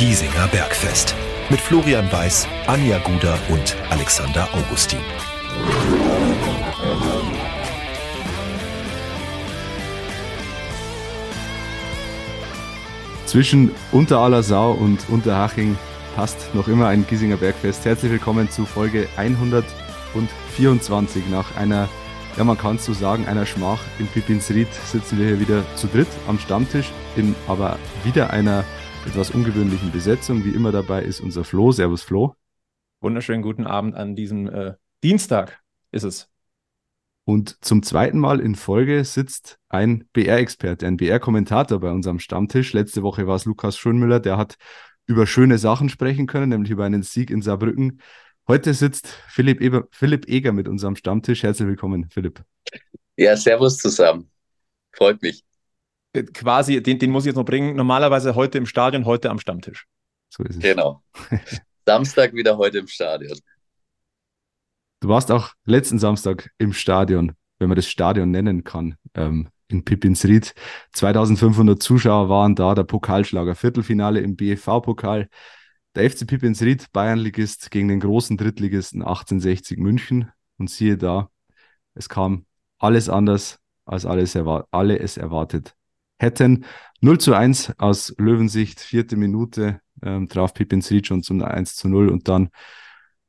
Giesinger Bergfest. Mit Florian Weiß, Anja Guder und Alexander Augustin. Zwischen Unterallersau und Unterhaching passt noch immer ein Giesinger Bergfest. Herzlich willkommen zu Folge 124. Nach einer, ja man kann es so sagen, einer Schmach in Pippinsried sitzen wir hier wieder zu dritt am Stammtisch in aber wieder einer etwas ungewöhnlichen Besetzung. Wie immer dabei ist unser Flo. Servus Flo. Wunderschönen guten Abend an diesem äh, Dienstag ist es. Und zum zweiten Mal in Folge sitzt ein BR-Experte, ein BR-Kommentator bei unserem Stammtisch. Letzte Woche war es Lukas Schönmüller, der hat über schöne Sachen sprechen können, nämlich über einen Sieg in Saarbrücken. Heute sitzt Philipp, Eber, Philipp Eger mit unserem Stammtisch. Herzlich willkommen, Philipp. Ja, servus zusammen. Freut mich. Äh, quasi, den, den muss ich jetzt noch bringen. Normalerweise heute im Stadion, heute am Stammtisch. So ist es. Genau. Samstag wieder heute im Stadion. Du warst auch letzten Samstag im Stadion, wenn man das Stadion nennen kann, ähm, in Pippinsried. 2500 Zuschauer waren da, der Pokalschlager, Viertelfinale im BFV-Pokal. Der FC Pippinsried, Bayernligist gegen den großen Drittligisten 1860 München. Und siehe da, es kam alles anders, als alles alle es erwartet hätten. 0 zu 1 aus Löwensicht, vierte Minute, ähm, traf Pippinsried schon zum 1 zu 0 und dann,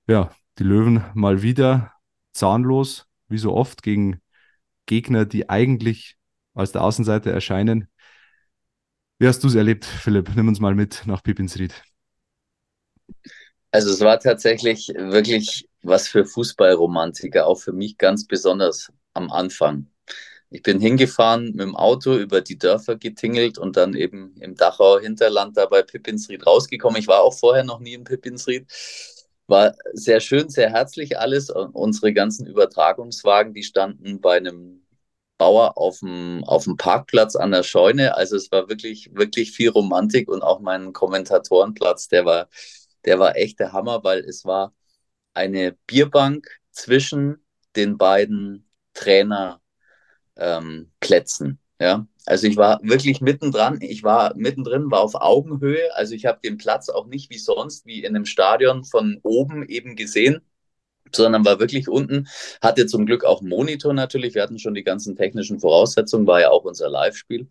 ja, die Löwen mal wieder zahnlos, wie so oft, gegen Gegner, die eigentlich als der Außenseiter erscheinen. Wie hast du es erlebt, Philipp? Nimm uns mal mit nach Pipinsried. Also es war tatsächlich wirklich was für Fußballromantiker, auch für mich ganz besonders am Anfang. Ich bin hingefahren mit dem Auto über die Dörfer getingelt und dann eben im Dachauer Hinterland da bei Pippinsried rausgekommen. Ich war auch vorher noch nie in Pippinsried war sehr schön, sehr herzlich alles. Unsere ganzen Übertragungswagen, die standen bei einem Bauer auf dem, auf dem Parkplatz an der Scheune. Also es war wirklich, wirklich viel Romantik und auch mein Kommentatorenplatz, der war, der war echt der Hammer, weil es war eine Bierbank zwischen den beiden Trainerplätzen. Ähm, ja, also ich war wirklich mittendran, ich war mittendrin, war auf Augenhöhe. Also ich habe den Platz auch nicht wie sonst, wie in einem Stadion von oben eben gesehen, sondern war wirklich unten. Hatte zum Glück auch einen Monitor natürlich. Wir hatten schon die ganzen technischen Voraussetzungen, war ja auch unser Live-Spiel.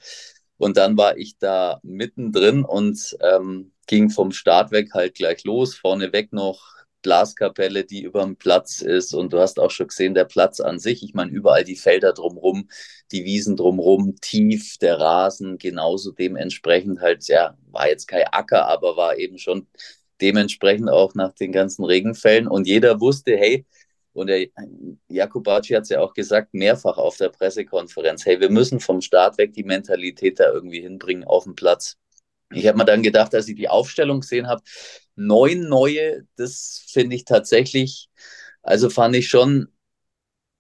Und dann war ich da mittendrin und ähm, ging vom Start weg halt gleich los. Vorneweg noch Glaskapelle, die über dem Platz ist. Und du hast auch schon gesehen, der Platz an sich. Ich meine, überall die Felder drumrum, die Wiesen drumrum, tief, der Rasen, genauso dementsprechend halt, ja, war jetzt kein Acker, aber war eben schon dementsprechend auch nach den ganzen Regenfällen. Und jeder wusste, hey, und der Jakubacci hat es ja auch gesagt, mehrfach auf der Pressekonferenz, hey, wir müssen vom Start weg die Mentalität da irgendwie hinbringen auf den Platz. Ich habe mir dann gedacht, als ich die Aufstellung gesehen habe, neun neue, das finde ich tatsächlich, also fand ich schon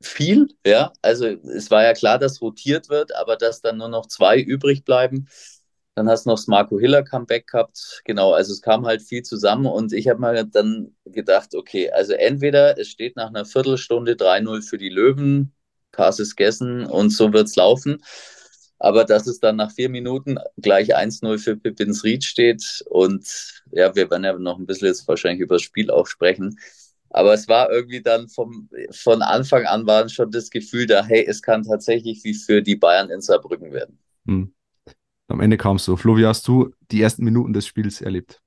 viel, ja. Also es war ja klar, dass rotiert wird, aber dass dann nur noch zwei übrig bleiben. Dann hast du noch das Marco Hiller Comeback gehabt. Genau, also es kam halt viel zusammen und ich habe mir dann gedacht, okay, also entweder es steht nach einer Viertelstunde 3-0 für die Löwen, Pass ist gegessen und so wird es laufen. Aber dass es dann nach vier Minuten gleich 1-0 für Pippins Ried steht und ja, wir werden ja noch ein bisschen jetzt wahrscheinlich über das Spiel auch sprechen. Aber es war irgendwie dann vom, von Anfang an war schon das Gefühl da, hey, es kann tatsächlich wie für die Bayern in Saarbrücken werden. Hm. Am Ende kam es so. Flo, wie hast du die ersten Minuten des Spiels erlebt?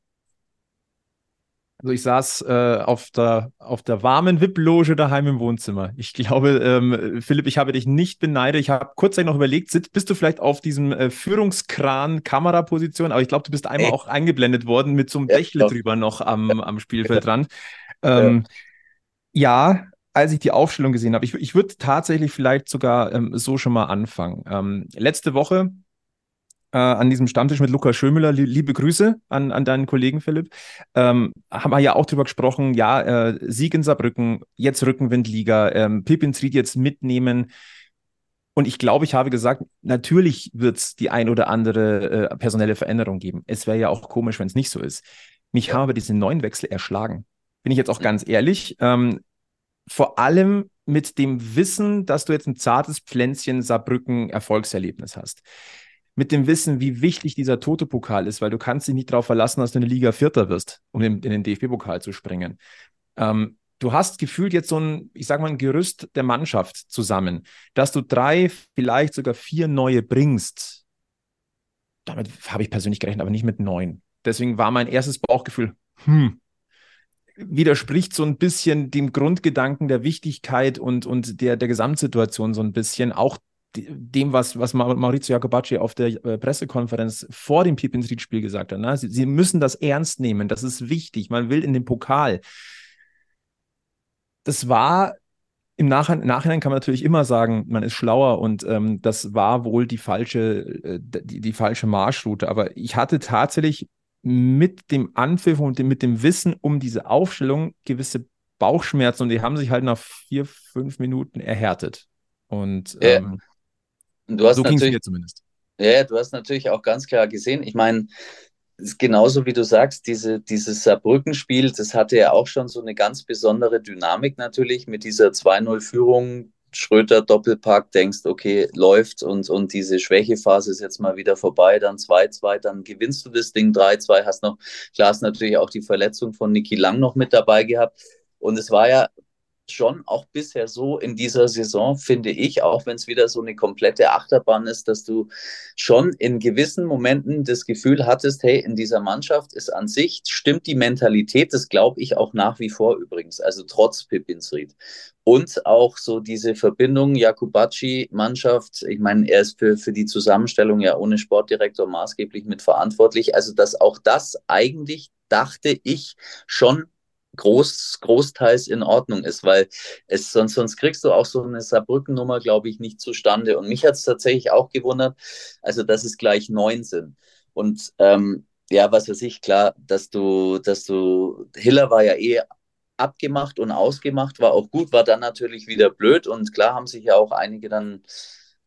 Also ich saß äh, auf, der, auf der warmen VIP-Loge daheim im Wohnzimmer. Ich glaube, ähm, Philipp, ich habe dich nicht beneidet. Ich habe kurzzeitig noch überlegt, sitzt, bist du vielleicht auf diesem äh, Führungskran-Kameraposition? Aber ich glaube, du bist einmal auch eingeblendet worden mit so einem Dächle drüber noch am, am Spielfeldrand. Ähm, ja. ja. als ich die Aufstellung gesehen habe, ich, ich würde tatsächlich vielleicht sogar ähm, so schon mal anfangen. Ähm, letzte Woche äh, an diesem Stammtisch mit Lukas Schömüller. Liebe Grüße an, an deinen Kollegen Philipp. Ähm, haben wir ja auch drüber gesprochen, ja, äh, Sieg in Saarbrücken, jetzt Rückenwindliga, ähm, Pipinsried jetzt mitnehmen. Und ich glaube, ich habe gesagt, natürlich wird es die ein oder andere äh, personelle Veränderung geben. Es wäre ja auch komisch, wenn es nicht so ist. Mich ja. habe diese neuen Wechsel erschlagen. Bin ich jetzt auch ganz ehrlich. Ähm, vor allem mit dem Wissen, dass du jetzt ein zartes Pflänzchen Saarbrücken Erfolgserlebnis hast mit dem Wissen, wie wichtig dieser Toto-Pokal ist, weil du kannst dich nicht darauf verlassen, dass du in der Liga Vierter wirst, um in, in den DFB-Pokal zu springen. Ähm, du hast gefühlt jetzt so ein, ich sag mal, ein Gerüst der Mannschaft zusammen, dass du drei, vielleicht sogar vier neue bringst. Damit habe ich persönlich gerechnet, aber nicht mit neun. Deswegen war mein erstes Bauchgefühl, hm, widerspricht so ein bisschen dem Grundgedanken der Wichtigkeit und, und der, der Gesamtsituation so ein bisschen, auch dem, was, was Maurizio Jacobacci auf der äh, Pressekonferenz vor dem Pippins Ried-Spiel gesagt hat. Ne? Sie, sie, müssen das ernst nehmen, das ist wichtig, man will in den Pokal. Das war im Nachhinein, Nachhinein kann man natürlich immer sagen, man ist schlauer und ähm, das war wohl die falsche, äh, die, die falsche Marschroute. Aber ich hatte tatsächlich mit dem Anpfiff und mit dem Wissen um diese Aufstellung gewisse Bauchschmerzen und die haben sich halt nach vier, fünf Minuten erhärtet. Und ähm, du hast so ging es mir zumindest. Ja, du hast natürlich auch ganz klar gesehen, ich meine, genauso wie du sagst, diese, dieses Saarbrücken-Spiel, das hatte ja auch schon so eine ganz besondere Dynamik natürlich mit dieser 2-0-Führung Schröter Doppelpack denkst, okay, läuft und, und diese Schwächephase ist jetzt mal wieder vorbei, dann 2-2, dann gewinnst du das Ding 3-2, hast noch, klar hast natürlich auch die Verletzung von Niki Lang noch mit dabei gehabt. Und es war ja schon auch bisher so in dieser Saison, finde ich, auch wenn es wieder so eine komplette Achterbahn ist, dass du schon in gewissen Momenten das Gefühl hattest, hey, in dieser Mannschaft ist an sich, stimmt die Mentalität, das glaube ich auch nach wie vor übrigens, also trotz Pipinsried. Und auch so diese Verbindung Jakubacci-Mannschaft, ich meine, er ist für, für die Zusammenstellung ja ohne Sportdirektor maßgeblich mitverantwortlich, also dass auch das eigentlich, dachte ich, schon groß, großteils in Ordnung ist, weil es sonst, sonst kriegst du auch so eine Saarbrücken-Nummer, glaube ich, nicht zustande. Und mich hat es tatsächlich auch gewundert, also dass es gleich neun sind. Und ähm, ja, was weiß ich, klar, dass du, dass du, Hiller war ja eh abgemacht und ausgemacht, war auch gut, war dann natürlich wieder blöd und klar haben sich ja auch einige dann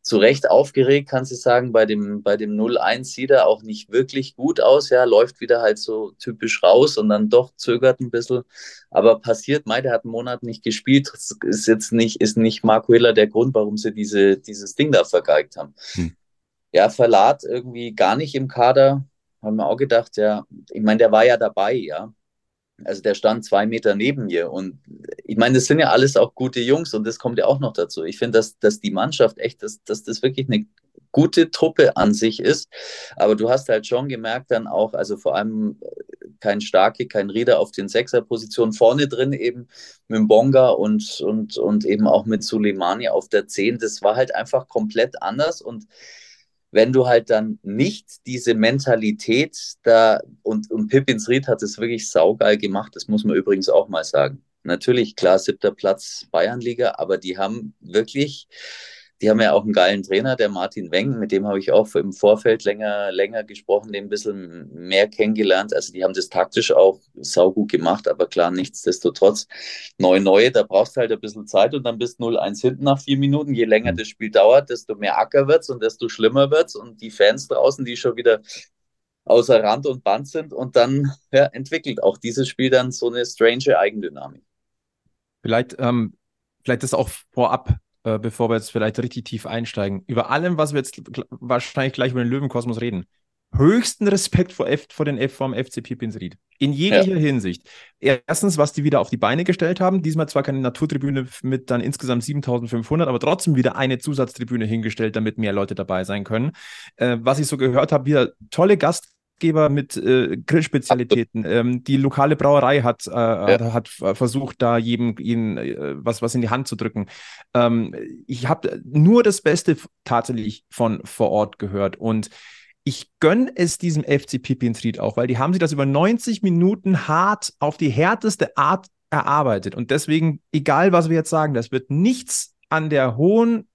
zu Recht aufgeregt, kannst du sagen, bei dem, bei dem 0-1 sieht er auch nicht wirklich gut aus, ja, läuft wieder halt so typisch raus und dann doch zögert ein bisschen, aber passiert, Mai, der hat einen Monat nicht gespielt, das ist jetzt nicht, ist nicht Marco Hiller der Grund, warum sie diese, dieses Ding da vergeigt haben. Hm. Ja, Verlat irgendwie gar nicht im Kader, haben wir auch gedacht, ja, ich meine, der war ja dabei, ja, also der stand zwei Meter neben mir. Und ich meine, das sind ja alles auch gute Jungs und das kommt ja auch noch dazu. Ich finde, dass, dass die Mannschaft echt, dass, dass das wirklich eine gute Truppe an sich ist. Aber du hast halt schon gemerkt dann auch, also vor allem äh, kein Starke, kein Rieder auf den Sechserpositionen, vorne drin eben mit Bonga und, und, und eben auch mit Suleimani auf der Zehn. Das war halt einfach komplett anders und wenn du halt dann nicht diese Mentalität da und, und Pippins Ried hat es wirklich saugeil gemacht, das muss man übrigens auch mal sagen. Natürlich, klar, siebter Platz Bayernliga, aber die haben wirklich die haben ja auch einen geilen Trainer, der Martin Weng, mit dem habe ich auch im Vorfeld länger, länger gesprochen, den ein bisschen mehr kennengelernt. Also die haben das taktisch auch saugut gemacht, aber klar, nichtsdestotrotz, neu, neu, da brauchst du halt ein bisschen Zeit und dann bist 0-1 hinten nach vier Minuten. Je länger mhm. das Spiel dauert, desto mehr Acker wird's und desto schlimmer wird's und die Fans draußen, die schon wieder außer Rand und Band sind und dann ja, entwickelt auch dieses Spiel dann so eine strange Eigendynamik. Vielleicht, ähm, vielleicht ist auch vorab äh, bevor wir jetzt vielleicht richtig tief einsteigen, über allem, was wir jetzt wahrscheinlich gleich über den Löwenkosmos reden, höchsten Respekt vor, F, vor den F vom FC Pipinsried. In jeglicher ja. Hinsicht. Erstens, was die wieder auf die Beine gestellt haben. Diesmal zwar keine Naturtribüne mit dann insgesamt 7500, aber trotzdem wieder eine Zusatztribüne hingestellt, damit mehr Leute dabei sein können. Äh, was ich so gehört habe, wieder tolle Gast Gastgeber mit äh, Grillspezialitäten. Ähm, die lokale Brauerei hat, äh, ja. hat versucht, da jedem, jedem äh, was, was in die Hand zu drücken. Ähm, ich habe nur das Beste tatsächlich von vor Ort gehört und ich gönne es diesem FC Pipinsried auch, weil die haben sich das über 90 Minuten hart auf die härteste Art erarbeitet. Und deswegen, egal was wir jetzt sagen, das wird nichts an der hohen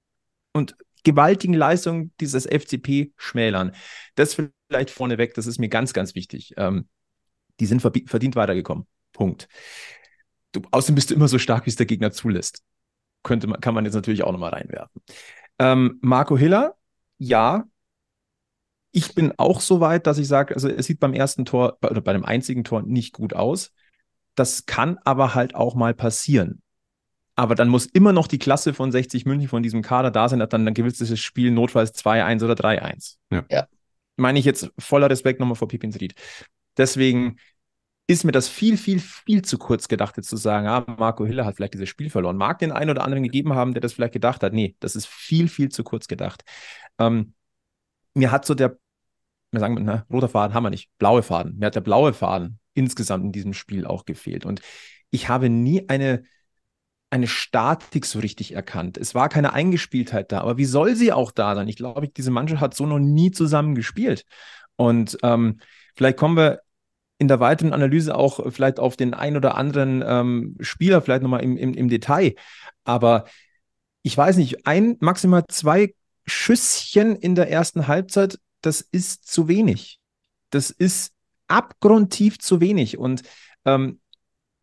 und gewaltigen Leistung dieses FCP schmälern. Das vielleicht vorneweg, das ist mir ganz, ganz wichtig. Ähm, die sind verdient weitergekommen. Punkt. Du, außerdem bist du immer so stark, wie es der Gegner zulässt. Könnte man, kann man jetzt natürlich auch nochmal reinwerfen. Ähm, Marco Hiller, ja. Ich bin auch so weit, dass ich sage, also es sieht beim ersten Tor oder bei dem einzigen Tor nicht gut aus. Das kann aber halt auch mal passieren. Aber dann muss immer noch die Klasse von 60 München von diesem Kader da sein, dann, dann gewinnt dieses Spiel notfalls 2-1 oder 3-1. Ja. ja. Meine ich jetzt voller Respekt nochmal vor Pipins Ried. Deswegen ist mir das viel, viel, viel zu kurz gedacht, jetzt zu sagen, ah, Marco Hiller hat vielleicht dieses Spiel verloren. Mag den einen oder anderen gegeben haben, der das vielleicht gedacht hat. Nee, das ist viel, viel zu kurz gedacht. Ähm, mir hat so der, wir sagen, na, roter Faden haben wir nicht, blaue Faden. Mir hat der blaue Faden insgesamt in diesem Spiel auch gefehlt. Und ich habe nie eine, eine Statik so richtig erkannt. Es war keine Eingespieltheit da, aber wie soll sie auch da sein? Ich glaube, diese Mannschaft hat so noch nie zusammen gespielt. Und ähm, vielleicht kommen wir in der weiteren Analyse auch vielleicht auf den ein oder anderen ähm, Spieler, vielleicht nochmal im, im, im Detail. Aber ich weiß nicht, ein, maximal zwei Schüsschen in der ersten Halbzeit, das ist zu wenig. Das ist abgrundtief zu wenig. Und ähm,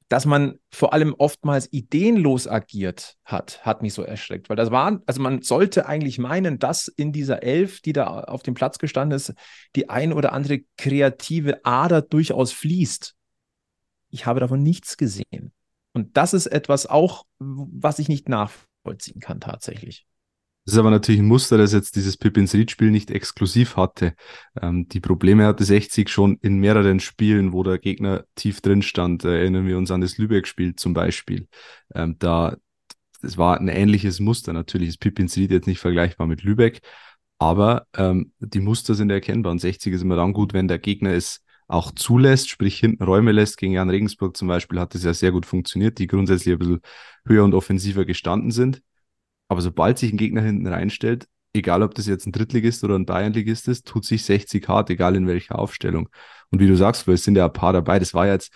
dass man vor allem oftmals ideenlos agiert hat, hat mich so erschreckt. Weil das war, also man sollte eigentlich meinen, dass in dieser Elf, die da auf dem Platz gestanden ist, die ein oder andere kreative Ader durchaus fließt. Ich habe davon nichts gesehen. Und das ist etwas auch, was ich nicht nachvollziehen kann tatsächlich. Das ist aber natürlich ein Muster, das jetzt dieses Pippins Reed-Spiel nicht exklusiv hatte. Ähm, die Probleme hatte 60 schon in mehreren Spielen, wo der Gegner tief drin stand. Erinnern wir uns an das Lübeck-Spiel zum Beispiel. Ähm, da, das war ein ähnliches Muster. Natürlich ist Pippins Reed jetzt nicht vergleichbar mit Lübeck, aber ähm, die Muster sind erkennbar. Und 60 ist immer dann gut, wenn der Gegner es auch zulässt, sprich hinten Räume lässt. Gegen Jan Regensburg zum Beispiel hat das ja sehr gut funktioniert, die grundsätzlich ein bisschen höher und offensiver gestanden sind. Aber sobald sich ein Gegner hinten reinstellt, egal ob das jetzt ein Drittligist oder ein Bayernligist ist, tut sich 60 hart, egal in welcher Aufstellung. Und wie du sagst, es sind ja ein paar dabei. Das war jetzt,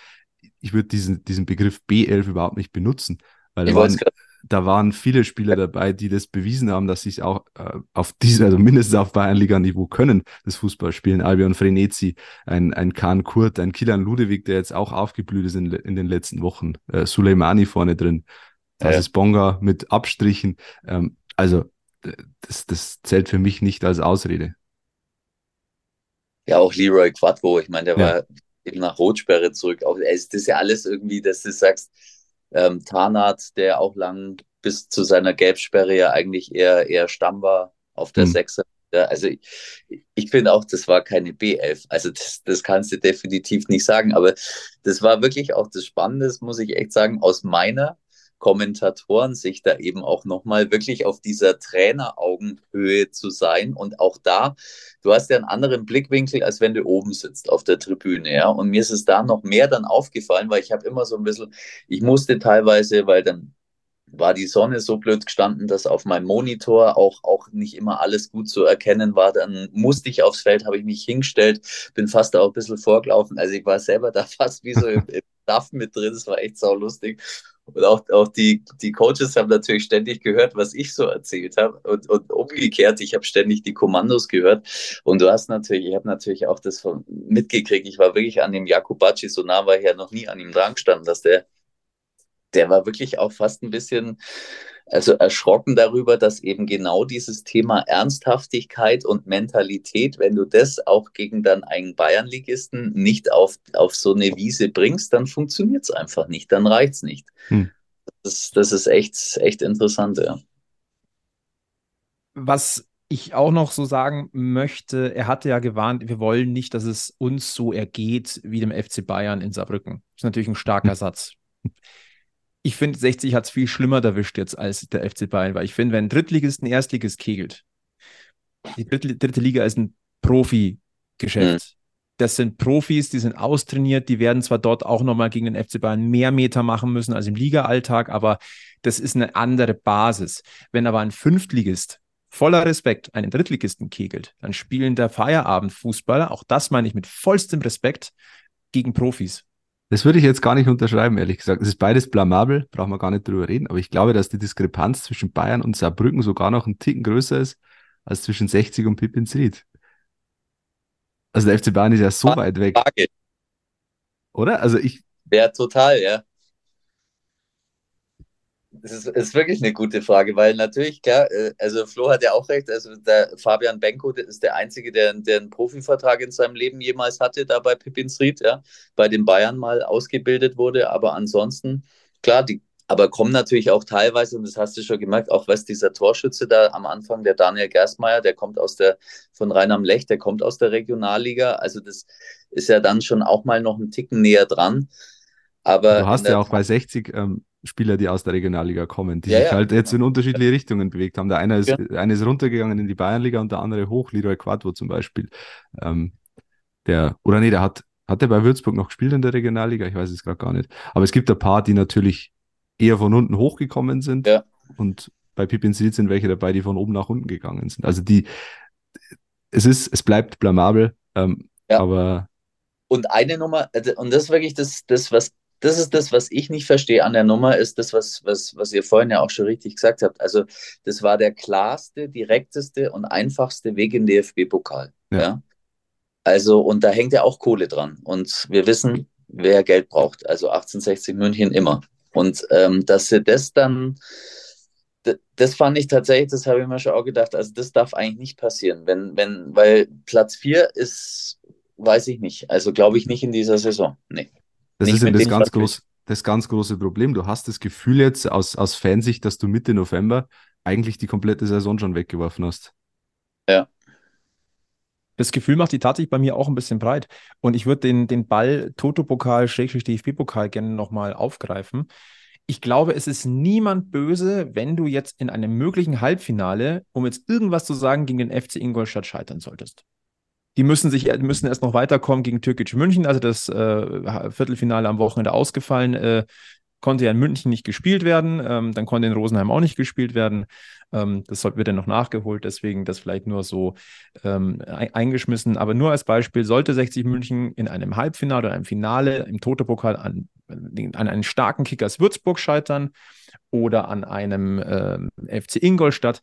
ich würde diesen, diesen Begriff B11 überhaupt nicht benutzen, weil da waren, da waren, viele Spieler dabei, die das bewiesen haben, dass sie es auch äh, auf diesem, also mindestens auf Bayernliga-Niveau können, das Fußballspielen. Albion Frenetzi, ein, ein Kahn Kurt, ein Kilian Ludewig, der jetzt auch aufgeblüht ist in, in den letzten Wochen, äh, Suleimani vorne drin. Das ja. ist Bonga mit Abstrichen. Ähm, also das, das zählt für mich nicht als Ausrede. Ja, auch Leroy Quadvo, ich meine, der ja. war eben nach Rotsperre zurück. Auch, das ist ja alles irgendwie, dass du sagst, ähm, Tarnat, der auch lang bis zu seiner Gelbsperre ja eigentlich eher, eher Stamm war auf der mhm. Sechser. Also ich, ich finde auch, das war keine B11. Also das, das kannst du definitiv nicht sagen. Aber das war wirklich auch das Spannende, muss ich echt sagen, aus meiner Kommentatoren sich da eben auch nochmal wirklich auf dieser Traineraugenhöhe zu sein. Und auch da, du hast ja einen anderen Blickwinkel, als wenn du oben sitzt auf der Tribüne. Ja? Und mir ist es da noch mehr dann aufgefallen, weil ich habe immer so ein bisschen, ich musste teilweise, weil dann war die Sonne so blöd gestanden, dass auf meinem Monitor auch, auch nicht immer alles gut zu erkennen war. Dann musste ich aufs Feld, habe ich mich hingestellt, bin fast auch ein bisschen vorgelaufen. Also ich war selber da fast wie so im, im Duff mit drin. Das war echt sau lustig. Und auch, auch die, die Coaches haben natürlich ständig gehört, was ich so erzählt habe. Und, und umgekehrt, ich habe ständig die Kommandos gehört. Und du hast natürlich, ich habe natürlich auch das von, mitgekriegt. Ich war wirklich an dem Jakubacci, so nah war ich ja noch nie an ihm dran gestanden, dass der, der war wirklich auch fast ein bisschen also erschrocken darüber, dass eben genau dieses Thema Ernsthaftigkeit und Mentalität, wenn du das auch gegen dann einen Bayernligisten nicht auf, auf so eine Wiese bringst, dann funktioniert es einfach nicht, dann reicht es nicht. Hm. Das, das ist echt, echt interessant, ja. Was ich auch noch so sagen möchte, er hatte ja gewarnt, wir wollen nicht, dass es uns so ergeht wie dem FC Bayern in Saarbrücken. Das ist natürlich ein starker hm. Satz ich finde, 60 hat es viel schlimmer erwischt jetzt als der FC Bayern, weil ich finde, wenn ein Drittligist ein Erstligist kegelt, die dritte, dritte Liga ist ein Profi-Geschäft. Mhm. Das sind Profis, die sind austrainiert, die werden zwar dort auch nochmal gegen den FC Bayern mehr Meter machen müssen als im Liga-Alltag, aber das ist eine andere Basis. Wenn aber ein Fünftligist voller Respekt einen Drittligisten kegelt, dann spielen der Feierabendfußballer, auch das meine ich mit vollstem Respekt, gegen Profis. Das würde ich jetzt gar nicht unterschreiben, ehrlich gesagt. Es ist beides blamabel, brauchen wir gar nicht drüber reden. Aber ich glaube, dass die Diskrepanz zwischen Bayern und Saarbrücken sogar noch einen Ticken größer ist als zwischen 60 und Pippins Ried. Also der FC Bayern ist ja so weit weg. Frage. Oder? Also ich. Ja, total, ja. Das ist, ist, wirklich eine gute Frage, weil natürlich, klar, äh, also Flo hat ja auch recht, also der Fabian Benko der ist der Einzige, der, der einen Profivertrag in seinem Leben jemals hatte, da bei Pippins Ried, ja, bei den Bayern mal ausgebildet wurde, aber ansonsten, klar, die, aber kommen natürlich auch teilweise, und das hast du schon gemerkt, auch was dieser Torschütze da am Anfang, der Daniel Gerstmeier, der kommt aus der, von Rhein am Lech, der kommt aus der Regionalliga. Also das ist ja dann schon auch mal noch einen Ticken näher dran. Aber du hast ja auch bei 60 ähm, Spieler, die aus der Regionalliga kommen, die Ja, sich ja. halt jetzt in unterschiedliche Richtungen bewegt haben. Der eine ist, Ja. eine ist runtergegangen in die Bayernliga und der andere hoch, Leroy Quadvo zum Beispiel. Ähm, der, oder nee, der hat, hat der bei Würzburg noch gespielt in der Regionalliga? Ich weiß es gerade gar nicht. Aber es gibt ein paar, die natürlich eher von unten hochgekommen sind. Ja. Und bei Pippin Seed sind welche dabei, die von oben nach unten gegangen sind. Also die, es ist, es bleibt blamabel, ähm, Ja. aber Und eine Nummer, also, und das ist wirklich das, das, was, das ist das, was ich nicht verstehe an der Nummer, ist das, was, was, was ihr vorhin ja auch schon richtig gesagt habt. Also, das war der klarste, direkteste und einfachste Weg in den DFB-Pokal. Ja. Ja. Also, und da hängt ja auch Kohle dran. Und wir wissen, wer Geld braucht. Also 1860 München immer. Und ähm, dass sie das dann, das fand ich tatsächlich, das habe ich mir schon auch gedacht, also das darf eigentlich nicht passieren. Wenn, wenn, weil Platz 4 ist, weiß ich nicht. Also glaube ich nicht in dieser Saison. Nee. Das Nicht ist ja das ganz, groß, das ganz große Problem. Du hast das Gefühl jetzt aus, aus Fansicht, dass du Mitte November eigentlich die komplette Saison schon weggeworfen hast. Das Gefühl macht die tatsächlich bei mir auch ein bisschen breit. Und ich würde den, den Ball Toto-Pokal, Schrägstrich DFB-Pokal gerne nochmal aufgreifen. Ich glaube, es ist niemand böse, wenn du jetzt in einem möglichen Halbfinale, um jetzt irgendwas zu sagen, gegen den FC Ingolstadt scheitern solltest. Die müssen sich müssen erst noch weiterkommen gegen Türkisch München, also das äh, Viertelfinale am Wochenende ausgefallen. Äh, konnte ja in München nicht gespielt werden, ähm, dann konnte in Rosenheim auch nicht gespielt werden. Ähm, das wird dann noch nachgeholt, deswegen das vielleicht nur so ähm, ein- eingeschmissen. Aber nur als Beispiel, sollte 60 München in einem Halbfinale oder einem Finale im Toto-Pokal an, an einen starken Kickers Würzburg scheitern oder an einem ähm, FC Ingolstadt,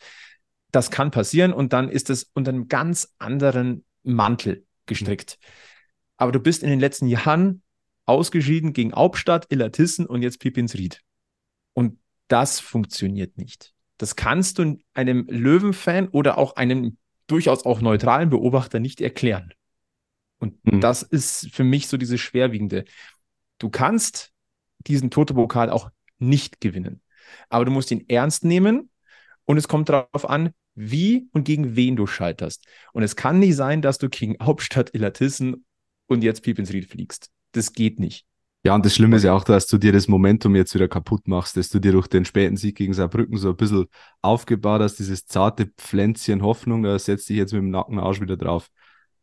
das kann passieren und dann ist es unter einem ganz anderen Mantel gestrickt. Aber du bist in den letzten Jahren ausgeschieden gegen Hauptstadt, Illertissen und jetzt Pipinsried. Und das funktioniert nicht. Das kannst du einem Löwenfan oder auch einem durchaus auch neutralen Beobachter nicht erklären. Und Mhm. das ist für mich so dieses Schwerwiegende. Du kannst diesen Toto-Pokal auch nicht gewinnen. Aber du musst ihn ernst nehmen und es kommt darauf an, wie und gegen wen du scheiterst. Und es kann nicht sein, dass du gegen Hauptstadt Illertissen und jetzt Pipinsried fliegst. Das geht nicht. Ja, und das Schlimme ist ja auch, dass du dir das Momentum jetzt wieder kaputt machst, dass du dir durch den späten Sieg gegen Saarbrücken so ein bisschen aufgebaut hast, dieses zarte Pflänzchen Hoffnung, da setzt dich jetzt mit dem Nackenarsch wieder drauf.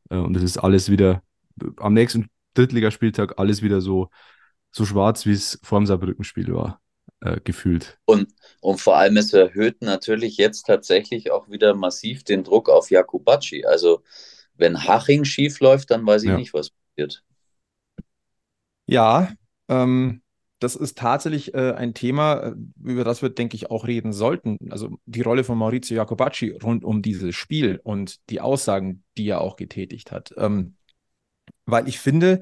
Äh, Und es ist alles wieder am nächsten Drittligaspieltag alles wieder so, so schwarz, wie es vor dem Saarbrücken-Spiel war, äh, gefühlt. Und, und vor allem, es erhöht natürlich jetzt tatsächlich auch wieder massiv den Druck auf Jakubacci. Also, wenn Haching schief läuft, dann weiß ich Ja. nicht, was passiert. Ja, ähm, das ist tatsächlich äh, ein Thema, äh, über das wir, denke ich, auch reden sollten. Also die Rolle von Maurizio Jacobacci rund um dieses Spiel und die Aussagen, die er auch getätigt hat. Ähm, weil ich finde,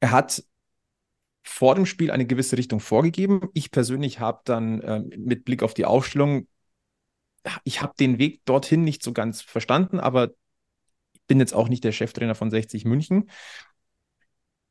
er hat vor dem Spiel eine gewisse Richtung vorgegeben. Ich persönlich habe dann ähm, mit Blick auf die Aufstellung, ich habe den Weg dorthin nicht so ganz verstanden, aber ich bin jetzt auch nicht der Cheftrainer von 60 München.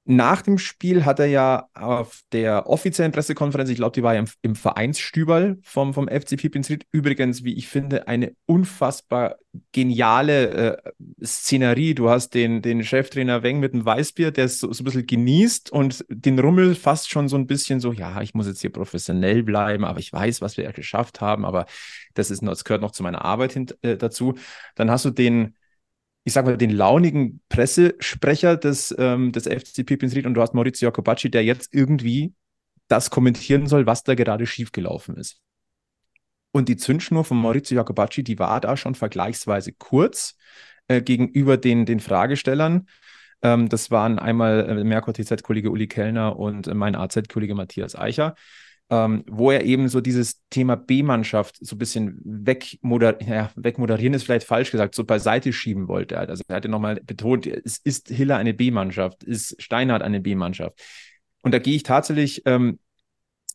Nach dem Spiel hat er ja auf der offiziellen Pressekonferenz, ich glaube, die war ja im, im Vereinsstüberl vom, vom FC Pipinsried, übrigens, wie ich finde, eine unfassbar geniale äh, Szenerie. Du hast den, den Cheftrainer Weng mit dem Weißbier, der es so, so ein bisschen genießt und den Rummel fast schon so ein bisschen so, ja, ich muss jetzt hier professionell bleiben, aber ich weiß, was wir ja geschafft haben, aber das, ist, das gehört noch zu meiner Arbeit hin, äh, dazu. Dann hast du den ich sag mal, den launigen Pressesprecher des, ähm, des FC Pipinsried und du hast Maurizio Jacobacci, der jetzt irgendwie das kommentieren soll, was da gerade schiefgelaufen ist. Und die Zündschnur von Maurizio Jacobacci, die war da schon vergleichsweise kurz äh, gegenüber den, den Fragestellern. Ähm, das waren einmal äh, Merkur TZ-Kollege Uli Kellner und äh, mein AZ-Kollege Matthias Eicher ähm, wo er eben so dieses Thema B-Mannschaft so ein bisschen wegmoder ja, wegmoderieren ist vielleicht falsch gesagt, so beiseite schieben wollte. Also er hatte nochmal betont, es ist Hiller eine B-Mannschaft, ist Steinhardt eine B-Mannschaft. Und da gehe ich tatsächlich ähm,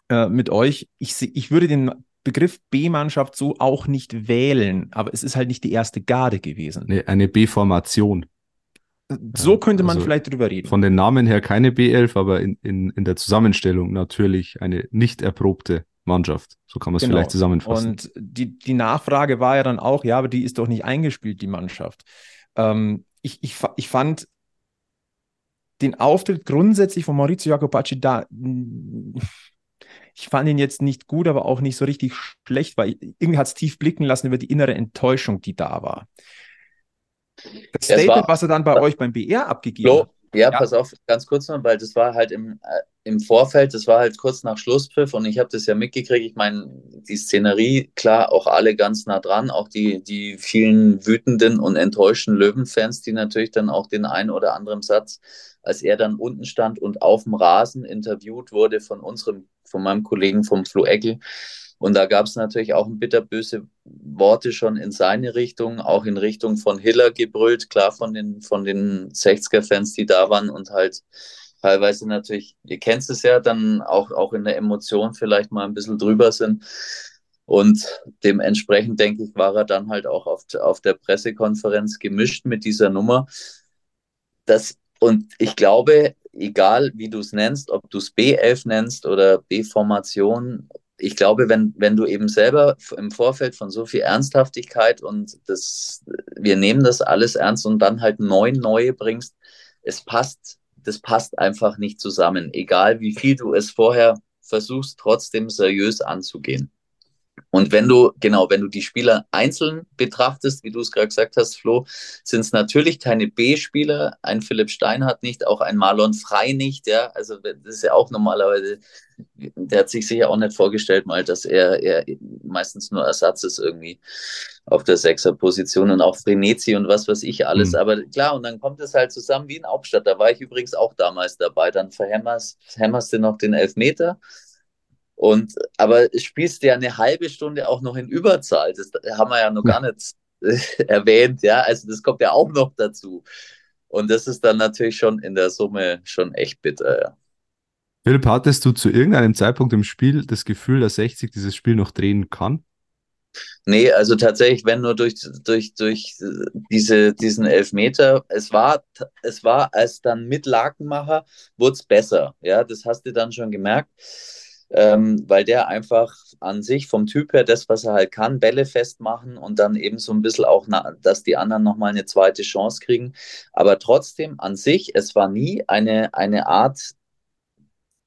äh, mit euch, ich, ich würde den Begriff B-Mannschaft so auch nicht wählen, aber es ist halt nicht die erste Garde gewesen. Eine B-Formation. So könnte man also vielleicht drüber reden. Von den Namen her keine B11, aber in, in, in der Zusammenstellung natürlich eine nicht erprobte Mannschaft. So kann man es genau. vielleicht zusammenfassen. Und die, die Nachfrage war ja dann auch, ja, aber die ist doch nicht eingespielt, die Mannschaft. Ähm, ich, ich, ich fand den Auftritt grundsätzlich von Maurizio Jacopacci da ich fand ihn jetzt nicht gut, aber auch nicht so richtig schlecht, weil irgendwie hat es tief blicken lassen über die innere Enttäuschung, die da war. Das Statement, war, was er dann bei euch beim BR abgegeben hat. Ja, ja, pass auf, ganz kurz noch, weil das war halt im, äh, im Vorfeld, das war halt kurz nach Schlusspfiff und ich habe das ja mitgekriegt. Ich meine, die Szenerie, klar, auch alle ganz nah dran, auch die, die vielen wütenden und enttäuschten Löwenfans, die natürlich dann auch den einen oder anderen Satz, als er dann unten stand und auf dem Rasen interviewt wurde von unserem, von meinem Kollegen vom Flo Eckel, und da gab es natürlich auch ein bitterböse Worte schon in seine Richtung, auch in Richtung von Hiller gebrüllt, klar von den, von den 60er-Fans, die da waren und halt teilweise natürlich, ihr kennt es ja, dann auch, auch in der Emotion vielleicht mal ein bisschen drüber sind. Und dementsprechend, denke ich, war er dann halt auch auf, auf der Pressekonferenz gemischt mit dieser Nummer. Das, und ich glaube, egal wie du es nennst, ob du es B11 nennst oder B-Formation ich glaube, wenn, wenn du eben selber im Vorfeld von so viel Ernsthaftigkeit und das, wir nehmen das alles ernst und dann halt neun neue bringst, es passt, das passt einfach nicht zusammen. Egal wie viel du es vorher versuchst, trotzdem seriös anzugehen. Und wenn du, genau, wenn du die Spieler einzeln betrachtest, wie du es gerade gesagt hast, Flo, sind es natürlich keine B-Spieler. Ein Philipp Stein hat nicht, auch ein Marlon Frei nicht, ja. Also das ist ja auch normalerweise, der hat sich sicher auch nicht vorgestellt mal, dass er, er meistens nur Ersatz ist irgendwie auf der Sechser-Position und auch Frenetzi und was weiß ich alles. Mhm. Aber klar, und dann kommt es halt zusammen wie in Hauptstadt. Da war ich übrigens auch damals dabei. Dann verhämmerst, verhämmerst du noch den Elfmeter und, aber spielst ja eine halbe Stunde auch noch in Überzahl. Das haben wir ja noch gar nicht erwähnt, ja. Also das kommt ja auch noch dazu. Und das ist dann natürlich schon in der Summe schon echt bitter, ja. Philipp, hattest du zu irgendeinem Zeitpunkt im Spiel das Gefühl, dass 60 dieses Spiel noch drehen kann? Nee, also tatsächlich, wenn nur durch, durch, durch diese, diesen Elfmeter, es war, es war als dann mit Lakenmacher, wurde es besser. Ja, das hast du dann schon gemerkt ähm, weil der einfach an sich vom Typ her das, was er halt kann, Bälle festmachen und dann eben so ein bisschen auch, dass die anderen nochmal eine zweite Chance kriegen. Aber trotzdem an sich, es war nie eine, eine Art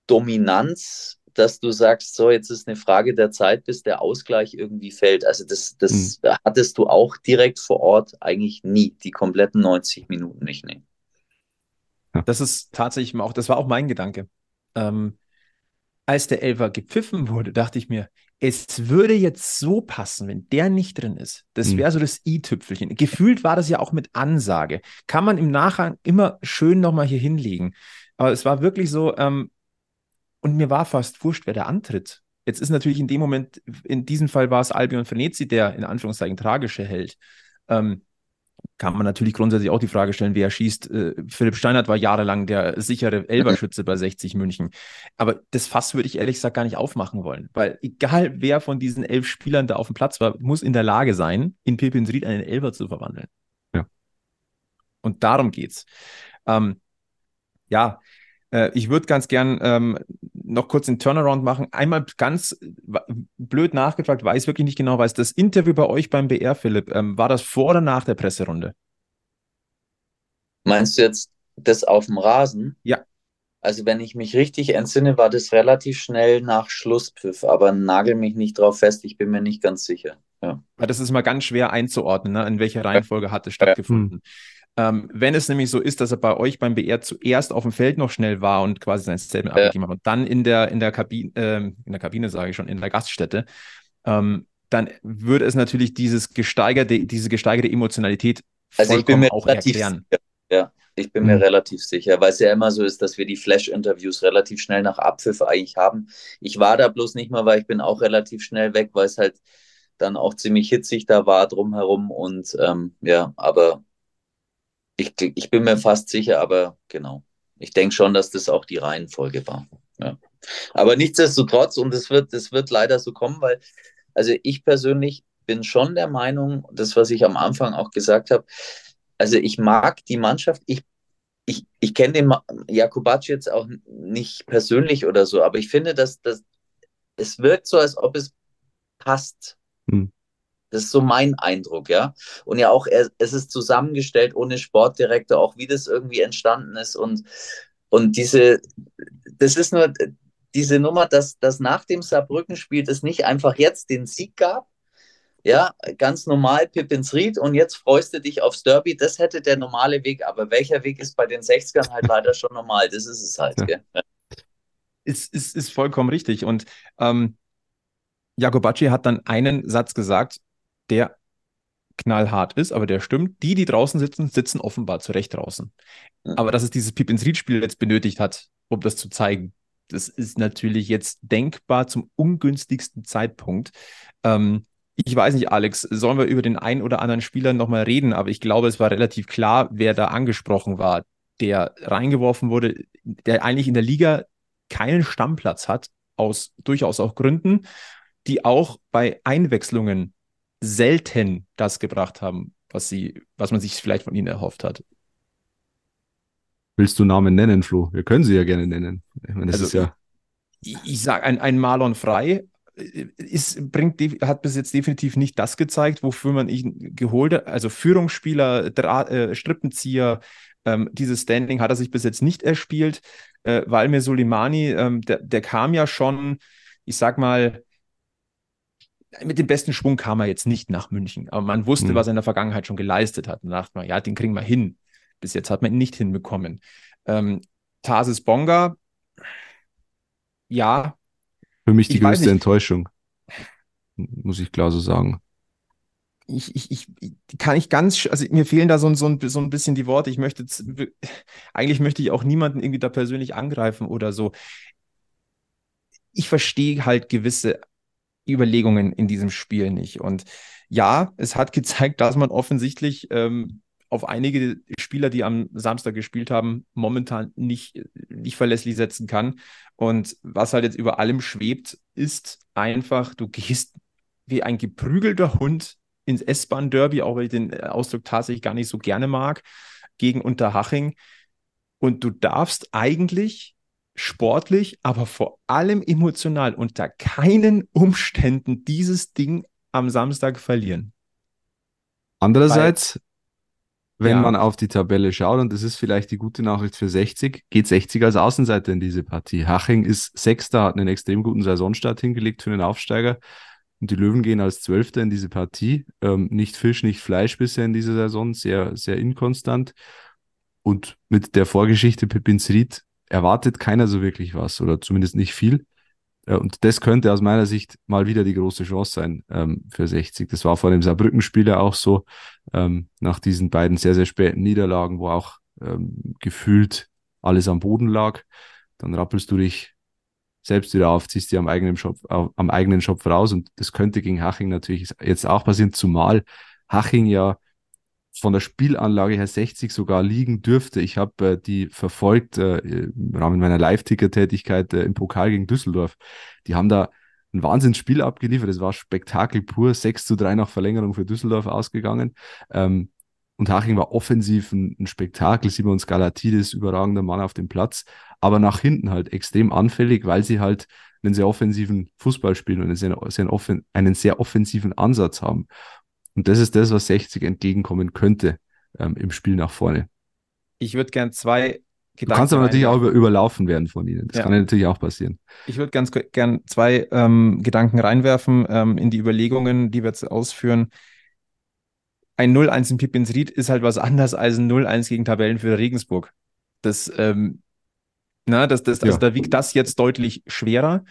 Dominanz, dass du sagst, so, jetzt ist eine Frage der Zeit, bis der Ausgleich irgendwie fällt. Also das, das mhm. hattest du auch direkt vor Ort eigentlich nie, die kompletten 90 Minuten nicht. Nee. Das ist tatsächlich auch, das war auch mein Gedanke. Ähm, als der Elfer gepfiffen wurde, dachte ich mir, es würde jetzt so passen, wenn der nicht drin ist. Das hm. wäre so das i-Tüpfelchen. Gefühlt war das ja auch mit Ansage. Kann man im Nachhang immer schön nochmal hier hinlegen. Aber es war wirklich so, ähm, und mir war fast wurscht, wer der antritt. Jetzt ist natürlich in dem Moment, in diesem Fall war es Albion Frenetzi, der in Anführungszeichen tragische Held. Ähm, kann man natürlich grundsätzlich auch die Frage stellen, wer schießt. Äh, Philipp Steinert war jahrelang der sichere Elberschütze bei 60 München. Aber das Fass würde ich ehrlich gesagt gar nicht aufmachen wollen, weil egal wer von diesen elf Spielern da auf dem Platz war, muss in der Lage sein, in Pepins Ried einen Elber zu verwandeln. Ja. Und darum geht's. Ähm, ja, äh, ich würde ganz gern ähm, noch kurz den Turnaround machen. Einmal ganz blöd nachgefragt, weiß wirklich nicht genau, weiß das Interview bei euch beim BR, Philipp, ähm, war das vor oder nach der Presserunde? Meinst du jetzt das auf dem Rasen? Ja. Also wenn ich mich richtig entsinne, war das relativ schnell nach Schlusspfiff, aber nagel mich nicht drauf fest, ich bin mir nicht ganz sicher. Ja. Das ist mal ganz schwer einzuordnen, ne? in welcher Reihenfolge hat es stattgefunden. Ja. Ähm, wenn es nämlich so ist, dass er bei euch beim BR zuerst auf dem Feld noch schnell war und quasi sein Statement ja. abgegeben hat und dann in der, in der Kabine, äh, in der Kabine sage ich schon, in der Gaststätte, ähm, dann würde es natürlich dieses gesteigerte, diese gesteigerte Emotionalität also ich bin mir auch erklären. Sicher. Ja, ich bin mhm. mir relativ sicher, weil es ja immer so ist, dass wir die Flash-Interviews relativ schnell nach Abpfiff eigentlich haben. Ich war da bloß nicht mal, weil ich bin auch relativ schnell weg, weil es halt dann auch ziemlich hitzig da war drumherum und ähm, ja, aber ich, ich bin mir fast sicher, aber genau. Ich denke schon, dass das auch die Reihenfolge war. Ja. Aber nichtsdestotrotz, und es wird, das wird leider so kommen, weil, also ich persönlich bin schon der Meinung, das, was ich am Anfang auch gesagt habe, also ich mag die Mannschaft, ich ich, ich kenne den Jakubac jetzt auch nicht persönlich oder so, aber ich finde, dass, dass es wirkt so, als ob es passt. Hm. Das ist so mein Eindruck, ja. Und ja auch, er, es ist zusammengestellt ohne Sportdirektor, auch wie das irgendwie entstanden ist. Und, und diese, das ist nur diese Nummer, dass, dass nach dem Saarbrücken-Spiel es nicht einfach jetzt den Sieg gab, ja, ganz normal Pippins Ried und jetzt freust du dich aufs Derby. Das hätte der normale Weg, aber welcher Weg ist bei den 60ern halt leider schon normal? Das ist es halt. Ja. Ist, ist, ist vollkommen richtig. Und ähm, Jacobacci hat dann einen Satz gesagt, der knallhart ist, aber der stimmt. Die, die draußen sitzen, sitzen offenbar zu Recht draußen. Aber dass es dieses Pippins Ried-Spiel jetzt benötigt hat, um das zu zeigen, das ist natürlich jetzt denkbar zum ungünstigsten Zeitpunkt. Ähm, ich weiß nicht, Alex, sollen wir über den einen oder anderen Spieler nochmal reden, aber ich glaube, es war relativ klar, wer da angesprochen war, der reingeworfen wurde, der eigentlich in der Liga keinen Stammplatz hat, aus durchaus auch Gründen, die auch bei Einwechslungen selten das gebracht haben, was sie, was man sich vielleicht von ihnen erhofft hat. Willst du Namen nennen, Flo? Wir können sie ja gerne nennen. Ich meine, das also, ist ja. Ich, ich sage, ein, ein Marlon Frei ist, bringt, hat bis jetzt definitiv nicht das gezeigt, wofür man ihn geholt hat. Also Führungsspieler, Dra äh, Strippenzieher, ähm, dieses Standing hat er sich bis jetzt nicht erspielt, äh, weil mir Soleimani, ähm, der, der kam ja schon, ich sag mal, mit dem besten Schwung kam er jetzt nicht nach München, aber man wusste, mhm. was er in der Vergangenheit schon geleistet hat. Und dachte man, ja, den kriegen wir hin. Bis jetzt hat man ihn nicht hinbekommen. Ähm, Tarsis Bonga, ja, für mich die ich größte Enttäuschung. Muss ich klar so sagen. Ich, ich, ich kann ich ganz, also mir fehlen da so, so, so ein bisschen die Worte. Ich möchte, eigentlich möchte ich auch niemanden irgendwie da persönlich angreifen oder so. Ich verstehe halt gewisse Überlegungen in diesem Spiel nicht. Und ja, es hat gezeigt, dass man offensichtlich ähm, auf einige Spieler, die am Samstag gespielt haben, momentan nicht, nicht verlässlich setzen kann. Und was halt jetzt über allem schwebt, ist einfach, du gehst wie ein geprügelter Hund ins S-Bahn-Derby, auch weil ich den Ausdruck tatsächlich gar nicht so gerne mag, gegen Unterhaching. Und du darfst eigentlich sportlich, aber vor allem emotional unter keinen Umständen dieses Ding am Samstag verlieren. Andererseits, wenn ja. man auf die Tabelle schaut, und das ist vielleicht die gute Nachricht für 60, geht 60 als Außenseiter in diese Partie. Haching ist Sechster, hat einen extrem guten Saisonstart hingelegt für den Aufsteiger. Und die Löwen gehen als Zwölfter in diese Partie. Ähm, nicht Fisch, nicht Fleisch bisher in dieser Saison, sehr, sehr inkonstant. Und mit der Vorgeschichte Pepins Ried erwartet keiner so wirklich was oder zumindest nicht viel. Äh, und das könnte aus meiner Sicht mal wieder die große Chance sein ähm, für 60. Das war vor dem Saarbrücken-Spiel ja auch so, ähm, nach diesen beiden sehr, sehr späten Niederlagen, wo auch ähm, gefühlt alles am Boden lag. Dann rappelst du dich selbst wieder auf, ziehst dir am eigenen Shop, am eigenen Shop raus und das könnte gegen Haching natürlich jetzt auch passieren, zumal Haching ja von der Spielanlage her 60 sogar liegen dürfte. Ich habe äh, die verfolgt äh, im Rahmen meiner Live-Ticker-Tätigkeit äh, im Pokal gegen Düsseldorf. Die haben da ein Wahnsinnsspiel abgeliefert. Es war Spektakel pur. 6 zu 3 nach Verlängerung für Düsseldorf ausgegangen. Ähm, und Haching war offensiv ein, ein Spektakel. Simon Skalatidis, überragender Mann auf dem Platz. Aber nach hinten halt extrem anfällig, weil sie halt einen sehr offensiven Fußball spielen und einen sehr, sehr, einen sehr offensiven Ansatz haben. Und das ist das, was 60 entgegenkommen könnte ähm, im Spiel nach vorne. Ich würde gern zwei Gedanken. Du kannst aber natürlich auch über, überlaufen werden von ihnen. Das ja. kann ja natürlich auch passieren. Ich würde ganz gern zwei ähm, Gedanken reinwerfen ähm, in die Überlegungen, die wir jetzt ausführen. Ein 0-1 in Pippins Ried ist halt was anderes als ein 0-1 gegen Tabellenführer Regensburg. Das, ähm, na, das, das, also ja. da wiegt das jetzt deutlich schwerer.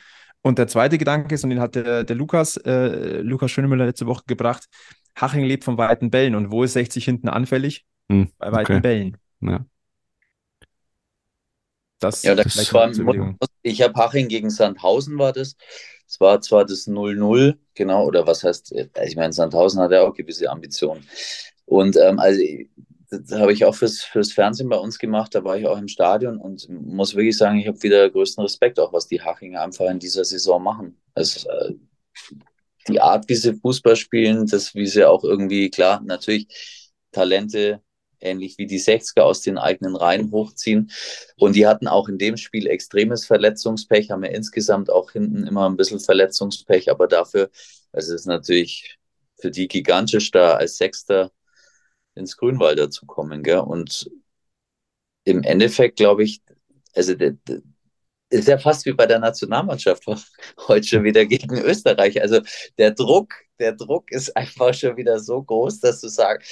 Und der zweite Gedanke ist, und den hat der, der Lukas, äh, Lukas Schönemüller letzte Woche gebracht, Haching lebt von weiten Bällen. Und wo ist 60 hinten anfällig? Hm, Bei weiten okay. Bällen. Ja. Das, ja, das war, ich habe Haching gegen Sandhausen war das. Es war zwar das 0-0, genau, oder was heißt, äh, ich meine, Sandhausen hat ja auch gewisse Ambitionen. Und ähm, also das habe ich auch fürs, fürs Fernsehen bei uns gemacht, da war ich auch im Stadion und muss wirklich sagen, ich habe wieder größten Respekt, auch was die Hachinger einfach in dieser Saison machen. Also, äh, die Art, wie sie Fußball spielen, das, wie sie auch irgendwie, klar, natürlich Talente ähnlich wie die 60er aus den eigenen Reihen hochziehen. Und die hatten auch in dem Spiel extremes Verletzungspech, haben ja insgesamt auch hinten immer ein bisschen Verletzungspech, aber dafür, also es ist natürlich für die gigantisch da als Sechster ins Grünwalder zu kommen. Gell? Und im Endeffekt glaube ich, also ist ja fast wie bei der Nationalmannschaft heute schon wieder gegen Österreich. Also der Druck, der Druck ist einfach schon wieder so groß, dass du sag,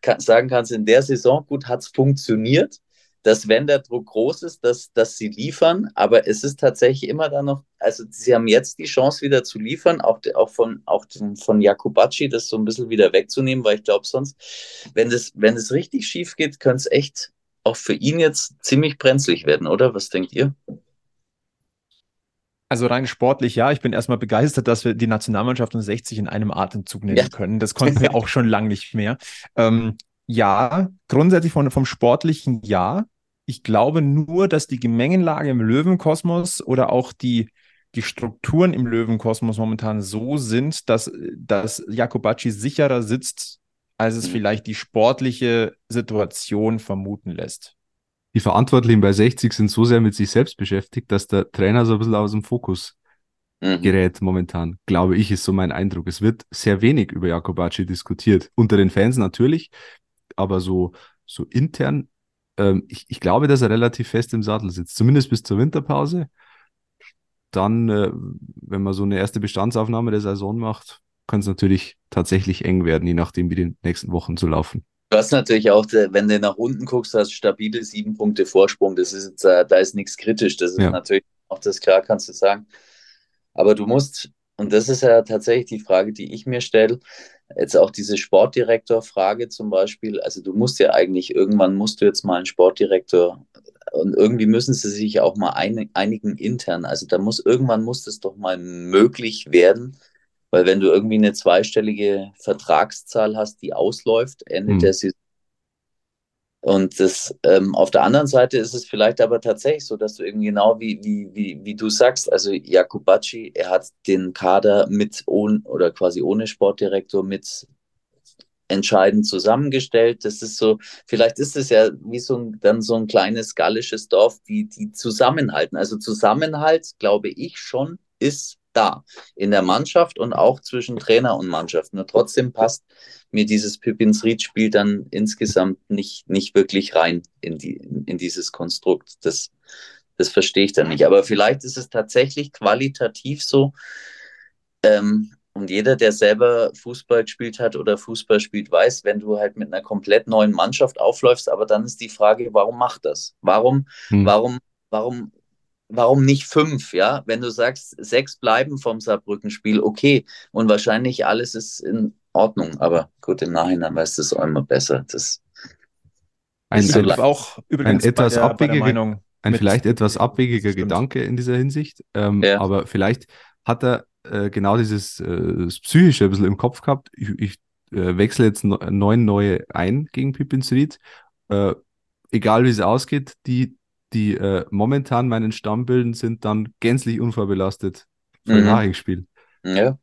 kann, sagen kannst, in der Saison gut hat es funktioniert, dass wenn der Druck groß ist, dass, dass sie liefern, aber es ist tatsächlich immer dann noch, also sie haben jetzt die Chance wieder zu liefern, auch, auch von, auch von Jakubacci das so ein bisschen wieder wegzunehmen, weil ich glaube sonst, wenn es wenn das richtig schief geht, könnte es echt auch für ihn jetzt ziemlich brenzlig werden, oder? Was denkt ihr? Also rein sportlich, ja. Ich bin erstmal begeistert, dass wir die Nationalmannschaft und 60 in einem Atemzug nennen ja. können. Das konnten wir auch schon lange nicht mehr. Ähm, ja, grundsätzlich von, vom sportlichen ja. Ich glaube nur, dass die Gemengenlage im Löwenkosmos oder auch die, die Strukturen im Löwenkosmos momentan so sind, dass, dass Jakobacci sicherer sitzt, als es mhm. vielleicht die sportliche Situation vermuten lässt die Verantwortlichen bei 60 sind so sehr mit sich selbst beschäftigt, dass der Trainer so ein bisschen aus dem Fokus mhm. gerät momentan, glaube ich, ist so mein Eindruck. Es wird sehr wenig über Jakobacci diskutiert. Unter den Fans natürlich, aber so, so intern, ähm, ich, ich glaube, dass er relativ fest im Sattel sitzt, zumindest bis zur Winterpause. Dann, äh, wenn man so eine erste Bestandsaufnahme der Saison macht, kann es natürlich tatsächlich eng werden, je nachdem, wie die nächsten Wochen zu laufen. Du hast natürlich auch, wenn du nach unten guckst, hast stabile sieben Punkte Vorsprung. Das ist jetzt, äh, da ist nichts kritisch. Das ist ja. natürlich auch das klar, kannst du sagen. Aber du musst, und das ist ja tatsächlich die Frage, die ich mir stelle, jetzt auch diese Sportdirektor-Frage zum Beispiel. Also du musst ja eigentlich, irgendwann musst du jetzt mal einen Sportdirektor und irgendwie müssen sie sich auch mal einigen intern. Also da muss, irgendwann muss das doch mal möglich werden, weil wenn du irgendwie eine zweistellige Vertragszahl hast, die ausläuft Ende mhm. der Saison, und das, ähm, auf der anderen Seite ist es vielleicht aber tatsächlich so, dass du eben genau wie, wie, wie, wie du sagst, also Jakubacci, er hat den Kader mit ohne oder quasi ohne Sportdirektor mit entscheidend zusammengestellt. Das ist so, vielleicht ist es ja wie so ein, dann so ein kleines gallisches Dorf, die, die zusammenhalten. Also Zusammenhalt, glaube ich schon, ist da in der Mannschaft und auch zwischen Trainer und Mannschaft. Nur trotzdem passt mir dieses Pippins Ried-Spiel dann insgesamt nicht, nicht wirklich rein in, die, in dieses Konstrukt. Das, das verstehe ich dann nicht. Aber vielleicht ist es tatsächlich qualitativ so. Ähm, und jeder, der selber Fußball gespielt hat oder Fußball spielt, weiß, wenn du halt mit einer komplett neuen Mannschaft aufläufst, aber dann ist die Frage, warum macht das? Warum, hm. warum, warum warum nicht fünf, ja? Wenn du sagst, sechs bleiben vom Saarbrücken-Spiel, okay. Und wahrscheinlich alles ist in Ordnung. Aber gut, im Nachhinein weißt du es auch immer besser. Das ein, ist so ein, auch übrigens ein etwas der, abwegiger, Meinung ein vielleicht etwas abwegiger. Gedanke in dieser Hinsicht. Ähm, ja. Aber vielleicht hat er äh, genau dieses äh, Psychische ein bisschen im Kopf gehabt. Ich, ich äh, wechsle jetzt neun neue ein gegen Pippins Ried. Äh, egal wie es ausgeht, die die äh, momentan meinen Stamm bilden, sind dann gänzlich unvorbelastet für mhm. ein Nachrichtenspiel. Ja,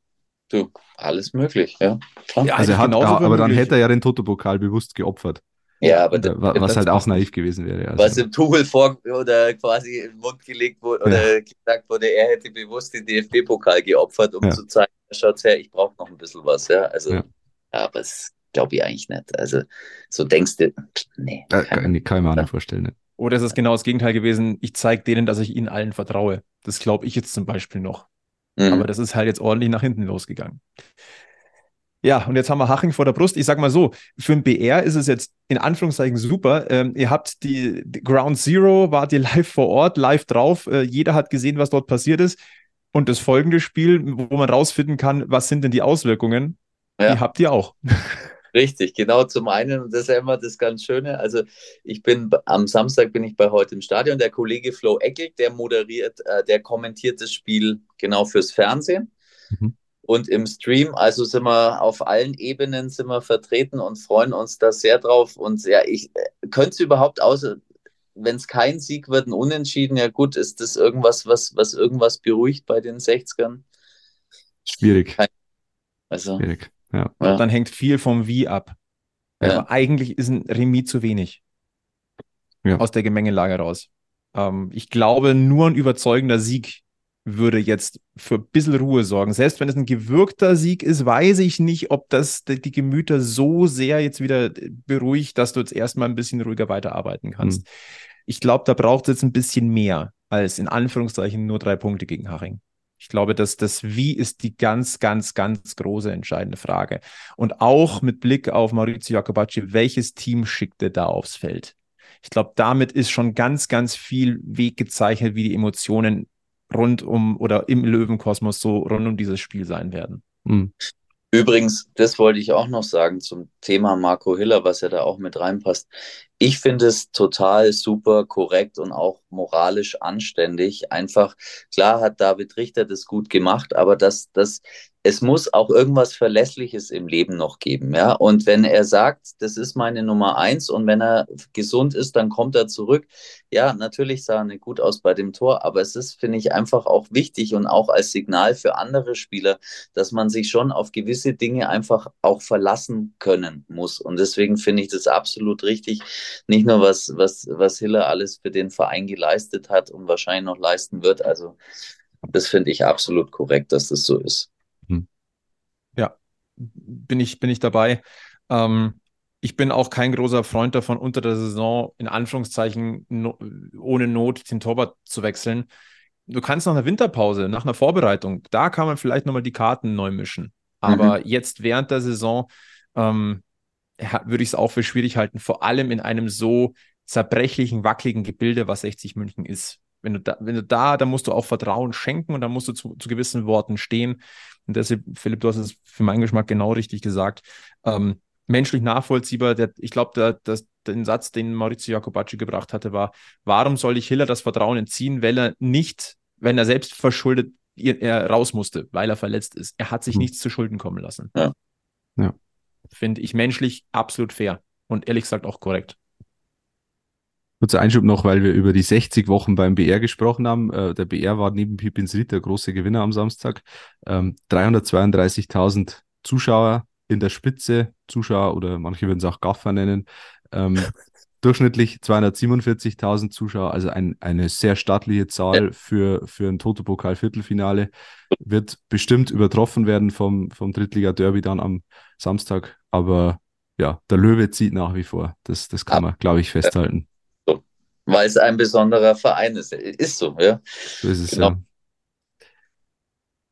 du, alles möglich, ja. Klar. ja also hat, aber dann hätte er ja den Toto-Pokal bewusst geopfert. Ja, aber da, was halt auch naiv gewesen wäre. Also. Was im Tuchel vor oder quasi in den Mund gelegt wurde oder ja. gesagt wurde, er hätte bewusst den DFB-Pokal geopfert, um ja. zu zeigen, schaut her, ich brauche noch ein bisschen was. Ja, also, ja. aber das glaube ich eigentlich nicht. Also, so denkst du, nee. Kann, kann, kann ich mir auch nicht vorstellen. Ne? Oder ist es genau das Gegenteil gewesen? Ich zeige denen, dass ich ihnen allen vertraue. Das glaube ich jetzt zum Beispiel noch. Mhm. Aber das ist halt jetzt ordentlich nach hinten losgegangen. Ja, und jetzt haben wir Haching vor der Brust. Ich sag mal so, für ein BR ist es jetzt in Anführungszeichen super. Ähm, ihr habt die, die, Ground Zero, wart ihr live vor Ort, live drauf. Äh, jeder hat gesehen, was dort passiert ist. Und das folgende Spiel, wo man rausfinden kann, was sind denn die Auswirkungen, ja. die habt ihr auch. Richtig, genau zum einen, und das ist ja immer das ganz Schöne. Also ich bin am Samstag bin ich bei heute im Stadion. Der Kollege Flo Eckel, der moderiert, äh, der kommentiert das Spiel genau fürs Fernsehen. Mhm. Und im Stream, also sind wir auf allen Ebenen sind wir vertreten und freuen uns da sehr drauf. Und ja, ich äh, könnte es überhaupt außer, wenn es kein Sieg wird, ein Unentschieden, ja gut, ist das irgendwas, was, was irgendwas beruhigt bei den 60ern? Schwierig. also, Schwierig. Ja. ja. Dann hängt viel vom Wie ab. Ja. Aber eigentlich ist ein Remis zu wenig. Ja. Aus der Gemengelage raus. Ähm, ich glaube, nur ein überzeugender Sieg würde jetzt für ein bisschen Ruhe sorgen. Selbst wenn es ein gewürgter Sieg ist, weiß ich nicht, ob das die Gemüter so sehr jetzt wieder beruhigt, dass du jetzt erstmal ein bisschen ruhiger weiterarbeiten kannst. Mhm. Ich glaube, da braucht es jetzt ein bisschen mehr als in Anführungszeichen nur drei Punkte gegen Haching. Ich glaube, dass das Wie ist die ganz, ganz, ganz große entscheidende Frage. Und auch mit Blick auf Maurizio Jacobacci, welches Team schickt er da aufs Feld? Ich glaube, damit ist schon ganz, ganz viel Weg gezeichnet, wie die Emotionen rund um oder im Löwenkosmos so rund um dieses Spiel sein werden. Mhm. Übrigens, das wollte ich auch noch sagen zum Thema Marco Hiller, was ja da auch mit reinpasst. Ich finde es total super korrekt und auch moralisch anständig. Einfach, klar hat David Richter das gut gemacht, aber dass das es muss auch irgendwas Verlässliches im Leben noch geben, ja. Und wenn er sagt, das ist meine Nummer eins und wenn er gesund ist, dann kommt er zurück. Ja, natürlich sah er nicht gut aus bei dem Tor, aber es ist, finde ich, einfach auch wichtig und auch als Signal für andere Spieler, dass man sich schon auf gewisse Dinge einfach auch verlassen können muss. Und deswegen finde ich das absolut richtig. Nicht nur was, was, was Hiller alles für den Verein geleistet hat und wahrscheinlich noch leisten wird. Also, das finde ich absolut korrekt, dass das so ist bin ich, bin ich dabei. Ähm, ich bin auch kein großer Freund davon, unter der Saison in Anführungszeichen no, ohne Not den Torwart zu wechseln. Du kannst nach einer Winterpause, nach einer Vorbereitung, da kann man vielleicht nochmal die Karten neu mischen. Aber mhm. jetzt während der Saison ähm, würde ich es auch für schwierig halten, vor allem in einem so zerbrechlichen, wackeligen Gebilde, was 60 München ist. Wenn du da, wenn du da, da musst du auch Vertrauen schenken und da musst du zu, zu gewissen Worten stehen. Und deshalb, Philipp, du hast es für meinen Geschmack genau richtig gesagt. Ähm, menschlich nachvollziehbar. Der, ich glaube, der, der, den Satz, den Maurizio Jacobacci gebracht hatte, war: Warum soll ich Hiller das Vertrauen entziehen, weil er nicht, wenn er selbst verschuldet er raus musste, weil er verletzt ist? Er hat sich mhm. nichts zu Schulden kommen lassen. Ja. ja. Finde ich menschlich absolut fair und ehrlich gesagt auch korrekt. Kurzer Einschub noch, weil wir über die 60 Wochen beim BR gesprochen haben. Äh, der BR war neben Pipins Ried der große Gewinner am Samstag. Ähm, 332.000 Zuschauer in der Spitze, Zuschauer oder manche würden es auch Gaffer nennen. Ähm, durchschnittlich 247.000 Zuschauer, also ein, eine sehr stattliche Zahl für, für ein Toto-Pokal-Viertelfinale. Wird bestimmt übertroffen werden vom, vom Drittliga-Derby dann am Samstag, aber ja, der Löwe zieht nach wie vor. Das, das kann man, glaube ich, festhalten weil es ein besonderer Verein ist. Ist so, ja. So ist es, genau. ja.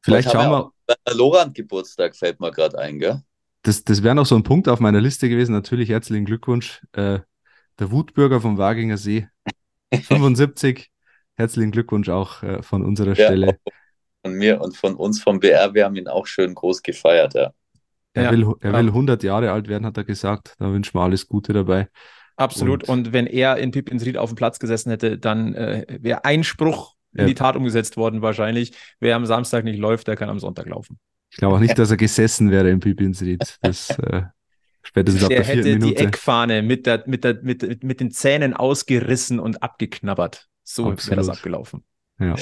Vielleicht schauen wir. Ja Lorand-Geburtstag fällt mir gerade ein, gell? Das, das wäre noch so ein Punkt auf meiner Liste gewesen. Natürlich herzlichen Glückwunsch. Äh, der Wutbürger vom Waginger See, 75. herzlichen Glückwunsch auch äh, von unserer ja, Stelle. Von mir und von uns vom BR. Wir haben ihn auch schön groß gefeiert, ja. Er, ja, will, er will 100 Jahre alt werden, hat er gesagt. Da wünschen wir alles Gute dabei. Absolut. Und, und wenn er in Pippins Ried auf dem Platz gesessen hätte, dann äh, wäre Einspruch in ja. die Tat umgesetzt worden wahrscheinlich. Wer am Samstag nicht läuft, der kann am Sonntag laufen. Ich glaube auch nicht, dass er gesessen wäre in Pippins Ried. Das äh, spätestens ab der, hätte Minute. die Eckfahne mit, der, mit, der, mit, mit den Zähnen ausgerissen und abgeknabbert. So wäre das abgelaufen. Ja.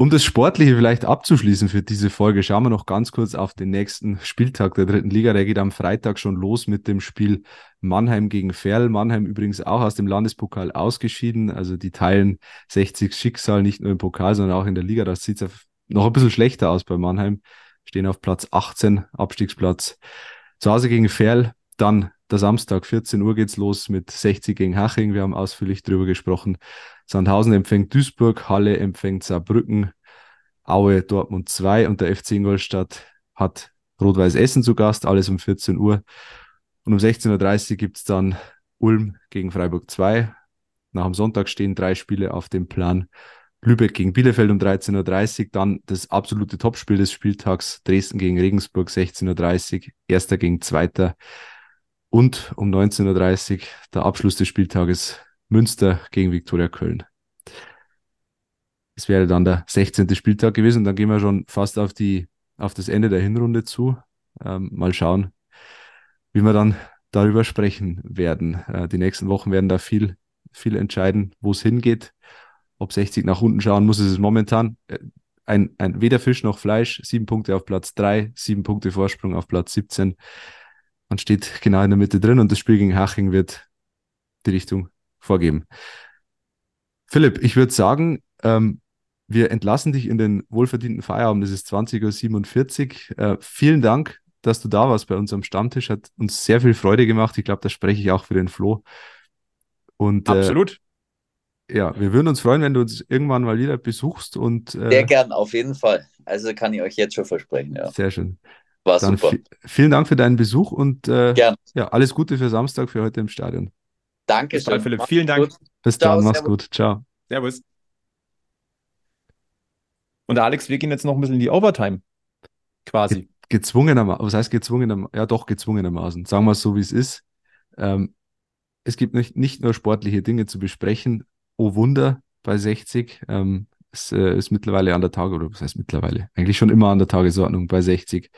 Um das Sportliche vielleicht abzuschließen für diese Folge, schauen wir noch ganz kurz auf den nächsten Spieltag der dritten Liga. Der geht am Freitag schon los mit dem Spiel Mannheim gegen Ferl. Mannheim übrigens auch aus dem Landespokal ausgeschieden. Also die teilen 60 Schicksal nicht nur im Pokal, sondern auch in der Liga. Das sieht noch ein bisschen schlechter aus bei Mannheim. Stehen auf Platz 18, Abstiegsplatz. Zu Hause gegen Ferl. Dann der Samstag, 14 Uhr geht's los mit 60 gegen Haching. Wir haben ausführlich drüber gesprochen. Sandhausen empfängt Duisburg, Halle empfängt Saarbrücken, Aue Dortmund 2 und der FC Ingolstadt hat Rot-Weiß Essen zu Gast, alles um 14 Uhr. Und um 16.30 Uhr gibt's dann Ulm gegen Freiburg 2. Nach dem Sonntag stehen drei Spiele auf dem Plan. Lübeck gegen Bielefeld um 13.30 Uhr, dann das absolute Topspiel des Spieltags, Dresden gegen Regensburg 16.30 Uhr, Erster gegen Zweiter und um 19.30 Uhr der Abschluss des Spieltages Münster gegen Viktoria Köln. Es wäre dann der 16. Spieltag gewesen dann gehen wir schon fast auf die, auf das Ende der Hinrunde zu. Ähm, mal schauen, wie wir dann darüber sprechen werden. Äh, die nächsten Wochen werden da viel, viel entscheiden, wo es hingeht. Ob 60 nach unten schauen muss, ist es momentan äh, ein, ein weder Fisch noch Fleisch. Sieben Punkte auf Platz drei, sieben Punkte Vorsprung auf Platz 17. man steht genau in der Mitte drin und das Spiel gegen Haching wird die Richtung vorgeben. Philipp, ich würde sagen, ähm, wir entlassen dich in den wohlverdienten Feierabend. Es ist 20.47 Uhr. Äh, vielen Dank, dass du da warst bei unserem Stammtisch. Hat uns sehr viel Freude gemacht. Ich glaube, da spreche ich auch für den Flo. Und, äh, Absolut. Äh, ja, wir würden uns freuen, wenn du uns irgendwann mal wieder besuchst. Und, äh, sehr gern, auf jeden Fall. Also kann ich euch jetzt schon versprechen. Ja. Sehr schön. War Dann super. Vielen Dank für deinen Besuch und äh, ja, alles Gute für Samstag, für heute im Stadion. Danke Bis schön, Philipp. Vielen Dank. Gut. Bis dann, mach's servus. gut. Ciao. Servus. Und Alex, wir gehen jetzt noch ein bisschen in die Overtime. Quasi. Ge gezwungenermaßen, was heißt gezwungenermaßen? Ja, doch, gezwungenermaßen. Sagen wir es so, wie es ist. Ähm, es gibt nicht, nicht nur sportliche Dinge zu besprechen. Oh Wunder bei 60. Ähm, es äh, ist mittlerweile an der Tage, oder was heißt mittlerweile? Eigentlich schon immer an der Tagesordnung bei 60.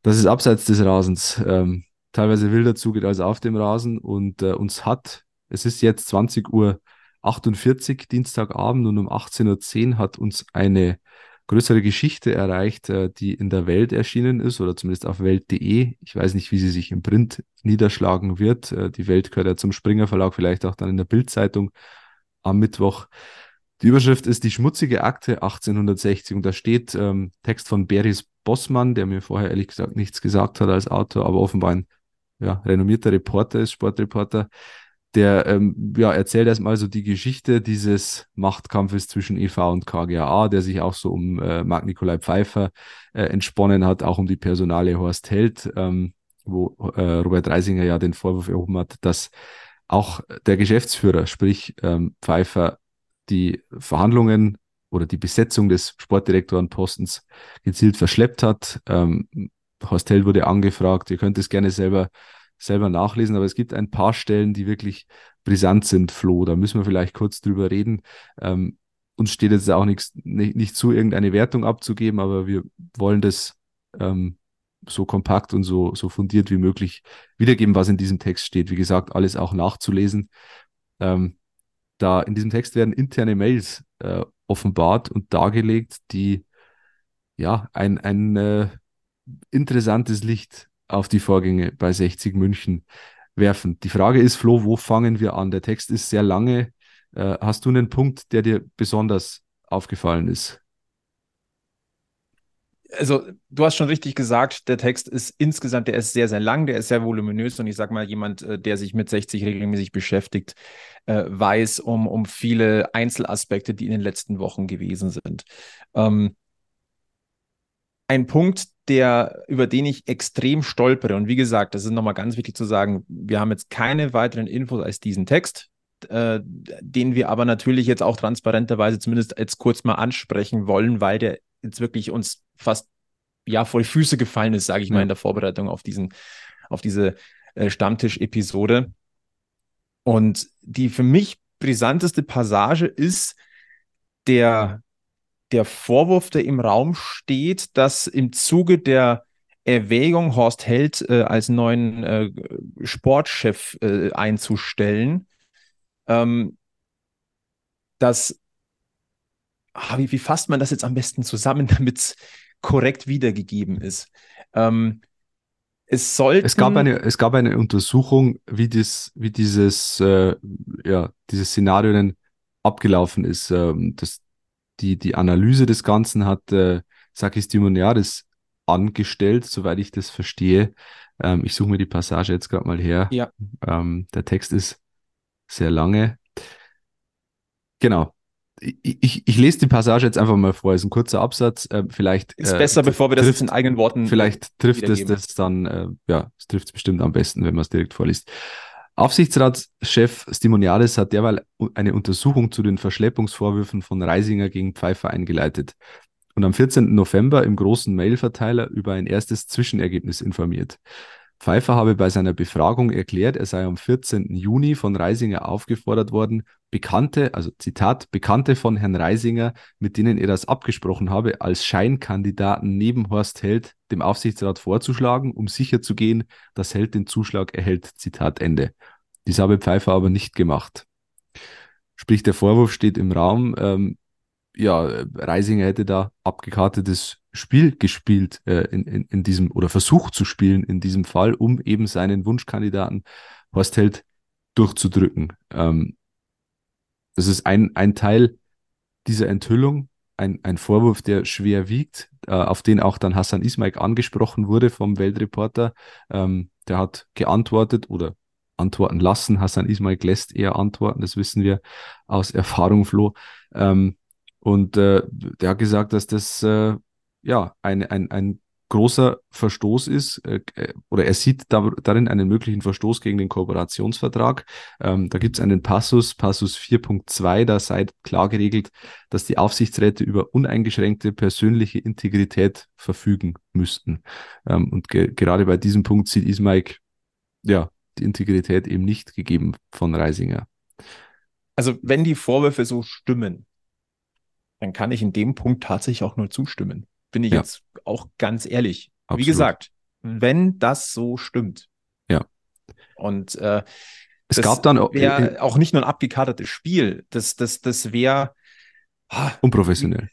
Das ist abseits des Rasens. Ähm, teilweise wilder zugeht als auf dem Rasen und äh, uns hat, es ist jetzt 20 Uhr 48 Dienstagabend und um 18.10 Uhr hat uns eine größere Geschichte erreicht, äh, die in der Welt erschienen ist oder zumindest auf welt.de. Ich weiß nicht, wie sie sich im Print niederschlagen wird. Äh, die Welt gehört ja zum Springer Verlag, vielleicht auch dann in der Bildzeitung am Mittwoch. Die Überschrift ist die schmutzige Akte 1860 und da steht ähm, Text von Beris Bossmann, der mir vorher ehrlich gesagt nichts gesagt hat als Autor, aber offenbar ein ja, renommierter Reporter ist, Sportreporter. Der ähm, ja, erzählt erstmal so die Geschichte dieses Machtkampfes zwischen EV und KGAA, der sich auch so um äh, Marc Nikolai Pfeiffer äh, entsponnen hat, auch um die Personale Horst Held, ähm, wo äh, Robert Reisinger ja den Vorwurf erhoben hat, dass auch der Geschäftsführer, sprich ähm, Pfeiffer, die Verhandlungen oder die Besetzung des Sportdirektorenpostens gezielt verschleppt hat. Ähm, Horst Held wurde angefragt, ihr könnt es gerne selber, selber nachlesen, aber es gibt ein paar Stellen, die wirklich brisant sind, Flo. Da müssen wir vielleicht kurz drüber reden. Ähm, uns steht jetzt auch nichts, nicht, nicht zu, irgendeine Wertung abzugeben, aber wir wollen das ähm, so kompakt und so, so fundiert wie möglich wiedergeben, was in diesem Text steht. Wie gesagt, alles auch nachzulesen. Ähm, da in diesem Text werden interne Mails äh, offenbart und dargelegt, die ja ein, ein äh, interessantes Licht auf die Vorgänge bei 60 München werfen. Die Frage ist, Flo, wo fangen wir an? Der Text ist sehr lange. Äh, hast du einen Punkt, der dir besonders aufgefallen ist? also du hast schon richtig gesagt, der Text ist insgesamt, der ist sehr, sehr lang, der ist sehr voluminös und ich sag mal, jemand, äh, der sich mit 60 regelmäßig beschäftigt, äh, weiß um, um viele Einzelaspekte, die in den letzten Wochen gewesen sind. Ähm, ein Punkt, der, über den ich extrem stolpere, und wie gesagt, das ist nochmal ganz wichtig zu sagen, wir haben jetzt keine weiteren Infos als diesen Text, äh, den wir aber natürlich jetzt auch transparenterweise zumindest jetzt kurz mal ansprechen wollen, weil der jetzt wirklich uns fast ja vor die Füße gefallen ist, sage ich ja. mal, in der Vorbereitung auf diesen, auf diese äh, Stammtisch-Episode. Und die für mich brisanteste Passage ist der, der Vorwurf, der im Raum steht, dass im Zuge der Erwägung, Horst Held äh, als neuen äh, Sportchef äh, einzustellen, ähm, dass ah, wie, wie fasst man das jetzt am besten zusammen, damit es korrekt wiedergegeben ist? Ähm, es, sollten, es, gab eine, es gab eine Untersuchung, wie, dies, wie dieses, äh, ja, dieses Szenario denn abgelaufen ist. Ähm, das, die, die Analyse des Ganzen hat äh, Sakis Dimoniaris angestellt, soweit ich das verstehe. Ähm, ich suche mir die Passage jetzt gerade mal her. Ja. Ähm, der Text ist sehr lange. Genau ich, ich lese die Passage jetzt einfach mal vor. Es ist ein kurzer Absatz. Äh, vielleicht ist äh, besser, bevor wir das trifft, in eigenen Worten. Vielleicht trifft es das dann, äh, ja, es trifft es bestimmt am besten, wenn man es direkt vorliest. Aufsichtsratschef Stimonialis hat derweil eine Untersuchung zu den Verschleppungsvorwürfen von Reisinger gegen Pfeiffer eingeleitet und am 14. November im großen Mailverteiler über ein erstes Zwischenergebnis informiert. Pfeiffer habe bei seiner Befragung erklärt, er sei am 14. Juni von Reisinger aufgefordert worden, Bekannte, also Zitat, Bekannte von Herrn Reisinger, mit denen er das abgesprochen habe, als Scheinkandidaten neben Horst Held dem Aufsichtsrat vorzuschlagen, um sicherzugehen, dass Held den Zuschlag erhält. Zitat Ende. Dies habe Pfeiffer aber nicht gemacht. Sprich, der Vorwurf steht im Raum, ähm, ja, Reisinger hätte da abgekartetes Spiel gespielt äh, in, in, in diesem oder versucht zu spielen in diesem Fall, um eben seinen Wunschkandidaten Horst Held durchzudrücken. Ähm, das ist ein, ein Teil dieser Enthüllung, ein, ein Vorwurf, der schwer wiegt, äh, auf den auch dann Hassan Ismail angesprochen wurde vom Weltreporter. Ähm, der hat geantwortet oder antworten lassen. Hassan Ismail lässt eher antworten, das wissen wir aus Erfahrung, Flo. Ähm, und äh, der hat gesagt, dass das äh, ja ein, ein, ein großer Verstoß ist, äh, äh, oder er sieht da, darin einen möglichen Verstoß gegen den Kooperationsvertrag. Ähm, da gibt es einen Passus, Passus 4.2, da sei klar geregelt, dass die Aufsichtsräte über uneingeschränkte persönliche Integrität verfügen müssten. Ähm, und ge gerade bei diesem Punkt sieht Ismail ja die Integrität eben nicht gegeben von Reisinger. Also wenn die Vorwürfe so stimmen, dann kann ich in dem Punkt tatsächlich auch nur zustimmen. Bin ich ja. jetzt auch ganz ehrlich. Absolut. Wie gesagt, wenn das so stimmt. Ja. Und äh, es gab dann auch, äh, auch nicht nur ein abgekartetes Spiel. Das, das, das wäre ah, unprofessionell.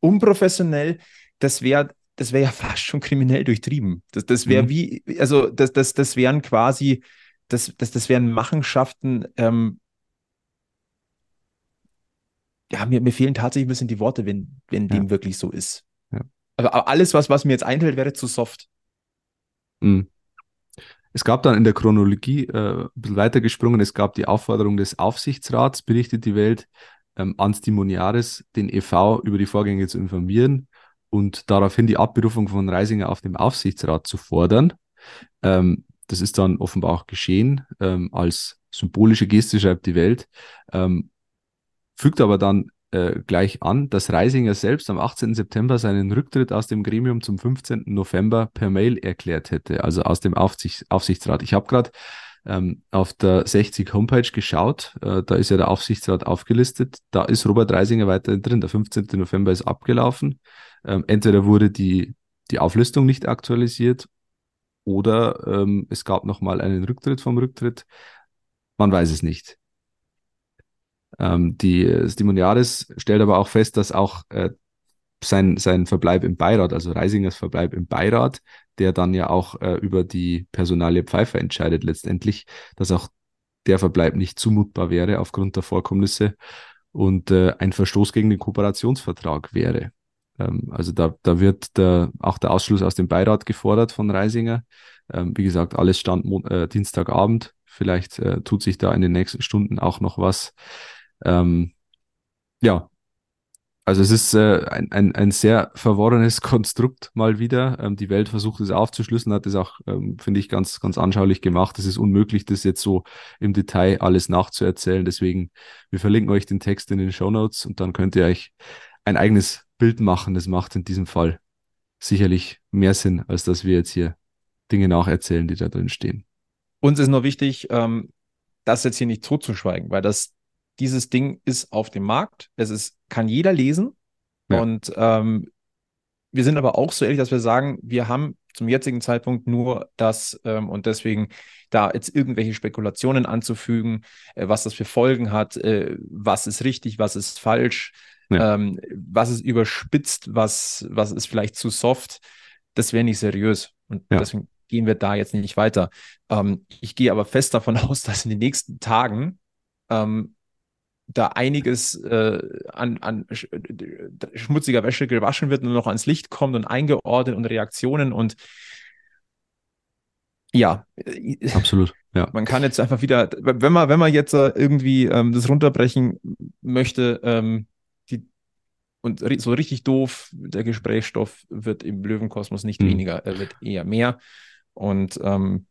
Unprofessionell. Das wäre das wäre ja fast schon kriminell durchtrieben. Das, das wäre mhm. wie, also das, das, das wären quasi, das, das, das wären Machenschaften, ähm, ja, mir, mir fehlen tatsächlich ein bisschen die Worte, wenn, wenn ja. dem wirklich so ist. Ja. Aber alles, was, was mir jetzt einfällt, wäre zu soft. Mhm. Es gab dann in der Chronologie äh, ein bisschen weitergesprungen, es gab die Aufforderung des Aufsichtsrats, berichtet die Welt, ähm, ans Timoniaris, den EV über die Vorgänge zu informieren und daraufhin die Abberufung von Reisinger auf dem Aufsichtsrat zu fordern. Ähm, das ist dann offenbar auch geschehen ähm, als symbolische Geste, schreibt die Welt. Ähm, fügt aber dann äh, gleich an, dass Reisinger selbst am 18. September seinen Rücktritt aus dem Gremium zum 15. November per Mail erklärt hätte, also aus dem Aufsicht, Aufsichtsrat. Ich habe gerade ähm, auf der 60 Homepage geschaut, äh, da ist ja der Aufsichtsrat aufgelistet, da ist Robert Reisinger weiterhin drin, der 15. November ist abgelaufen. Ähm, entweder wurde die, die Auflistung nicht aktualisiert oder ähm, es gab nochmal einen Rücktritt vom Rücktritt. Man weiß es nicht. Ähm, die Stimoniaris stellt aber auch fest, dass auch äh, sein, sein Verbleib im Beirat, also Reisingers Verbleib im Beirat, der dann ja auch äh, über die Personalie Pfeiffer entscheidet letztendlich, dass auch der Verbleib nicht zumutbar wäre aufgrund der Vorkommnisse und äh, ein Verstoß gegen den Kooperationsvertrag wäre. Ähm, also da, da wird der, auch der Ausschluss aus dem Beirat gefordert von Reisinger. Ähm, wie gesagt, alles stand Mon äh, Dienstagabend. Vielleicht äh, tut sich da in den nächsten Stunden auch noch was. Ähm, ja, also es ist äh, ein, ein, ein sehr verworrenes Konstrukt mal wieder. Ähm, die Welt versucht es aufzuschlüsseln, hat es auch, ähm, finde ich, ganz, ganz anschaulich gemacht. Es ist unmöglich, das jetzt so im Detail alles nachzuerzählen. Deswegen, wir verlinken euch den Text in den Show Notes und dann könnt ihr euch ein eigenes Bild machen. Das macht in diesem Fall sicherlich mehr Sinn, als dass wir jetzt hier Dinge nacherzählen, die da drin stehen. Uns ist nur wichtig, ähm, das jetzt hier nicht totzuschweigen, weil das, dieses Ding ist auf dem Markt. Es ist, kann jeder lesen. Ja. Und ähm, wir sind aber auch so ehrlich, dass wir sagen, wir haben zum jetzigen Zeitpunkt nur das ähm, und deswegen da jetzt irgendwelche Spekulationen anzufügen, äh, was das für Folgen hat, äh, was ist richtig, was ist falsch, ja. Ähm, was ist überspitzt, was, was ist vielleicht zu soft, das wäre nicht seriös. Und ja. deswegen gehen wir da jetzt nicht weiter. Ähm, ich gehe aber fest davon aus, dass in den nächsten Tagen ähm, da einiges äh, an, an schmutziger Wäsche gewaschen wird und noch ans Licht kommt und eingeordnet und Reaktionen und ja. Absolut. Ja. Man kann jetzt einfach wieder, wenn man, wenn man jetzt äh, irgendwie ähm, das runterbrechen möchte, ähm, und so richtig doof, der Gesprächsstoff wird im Löwenkosmos nicht mhm. weniger, er wird eher mehr. Und ähm,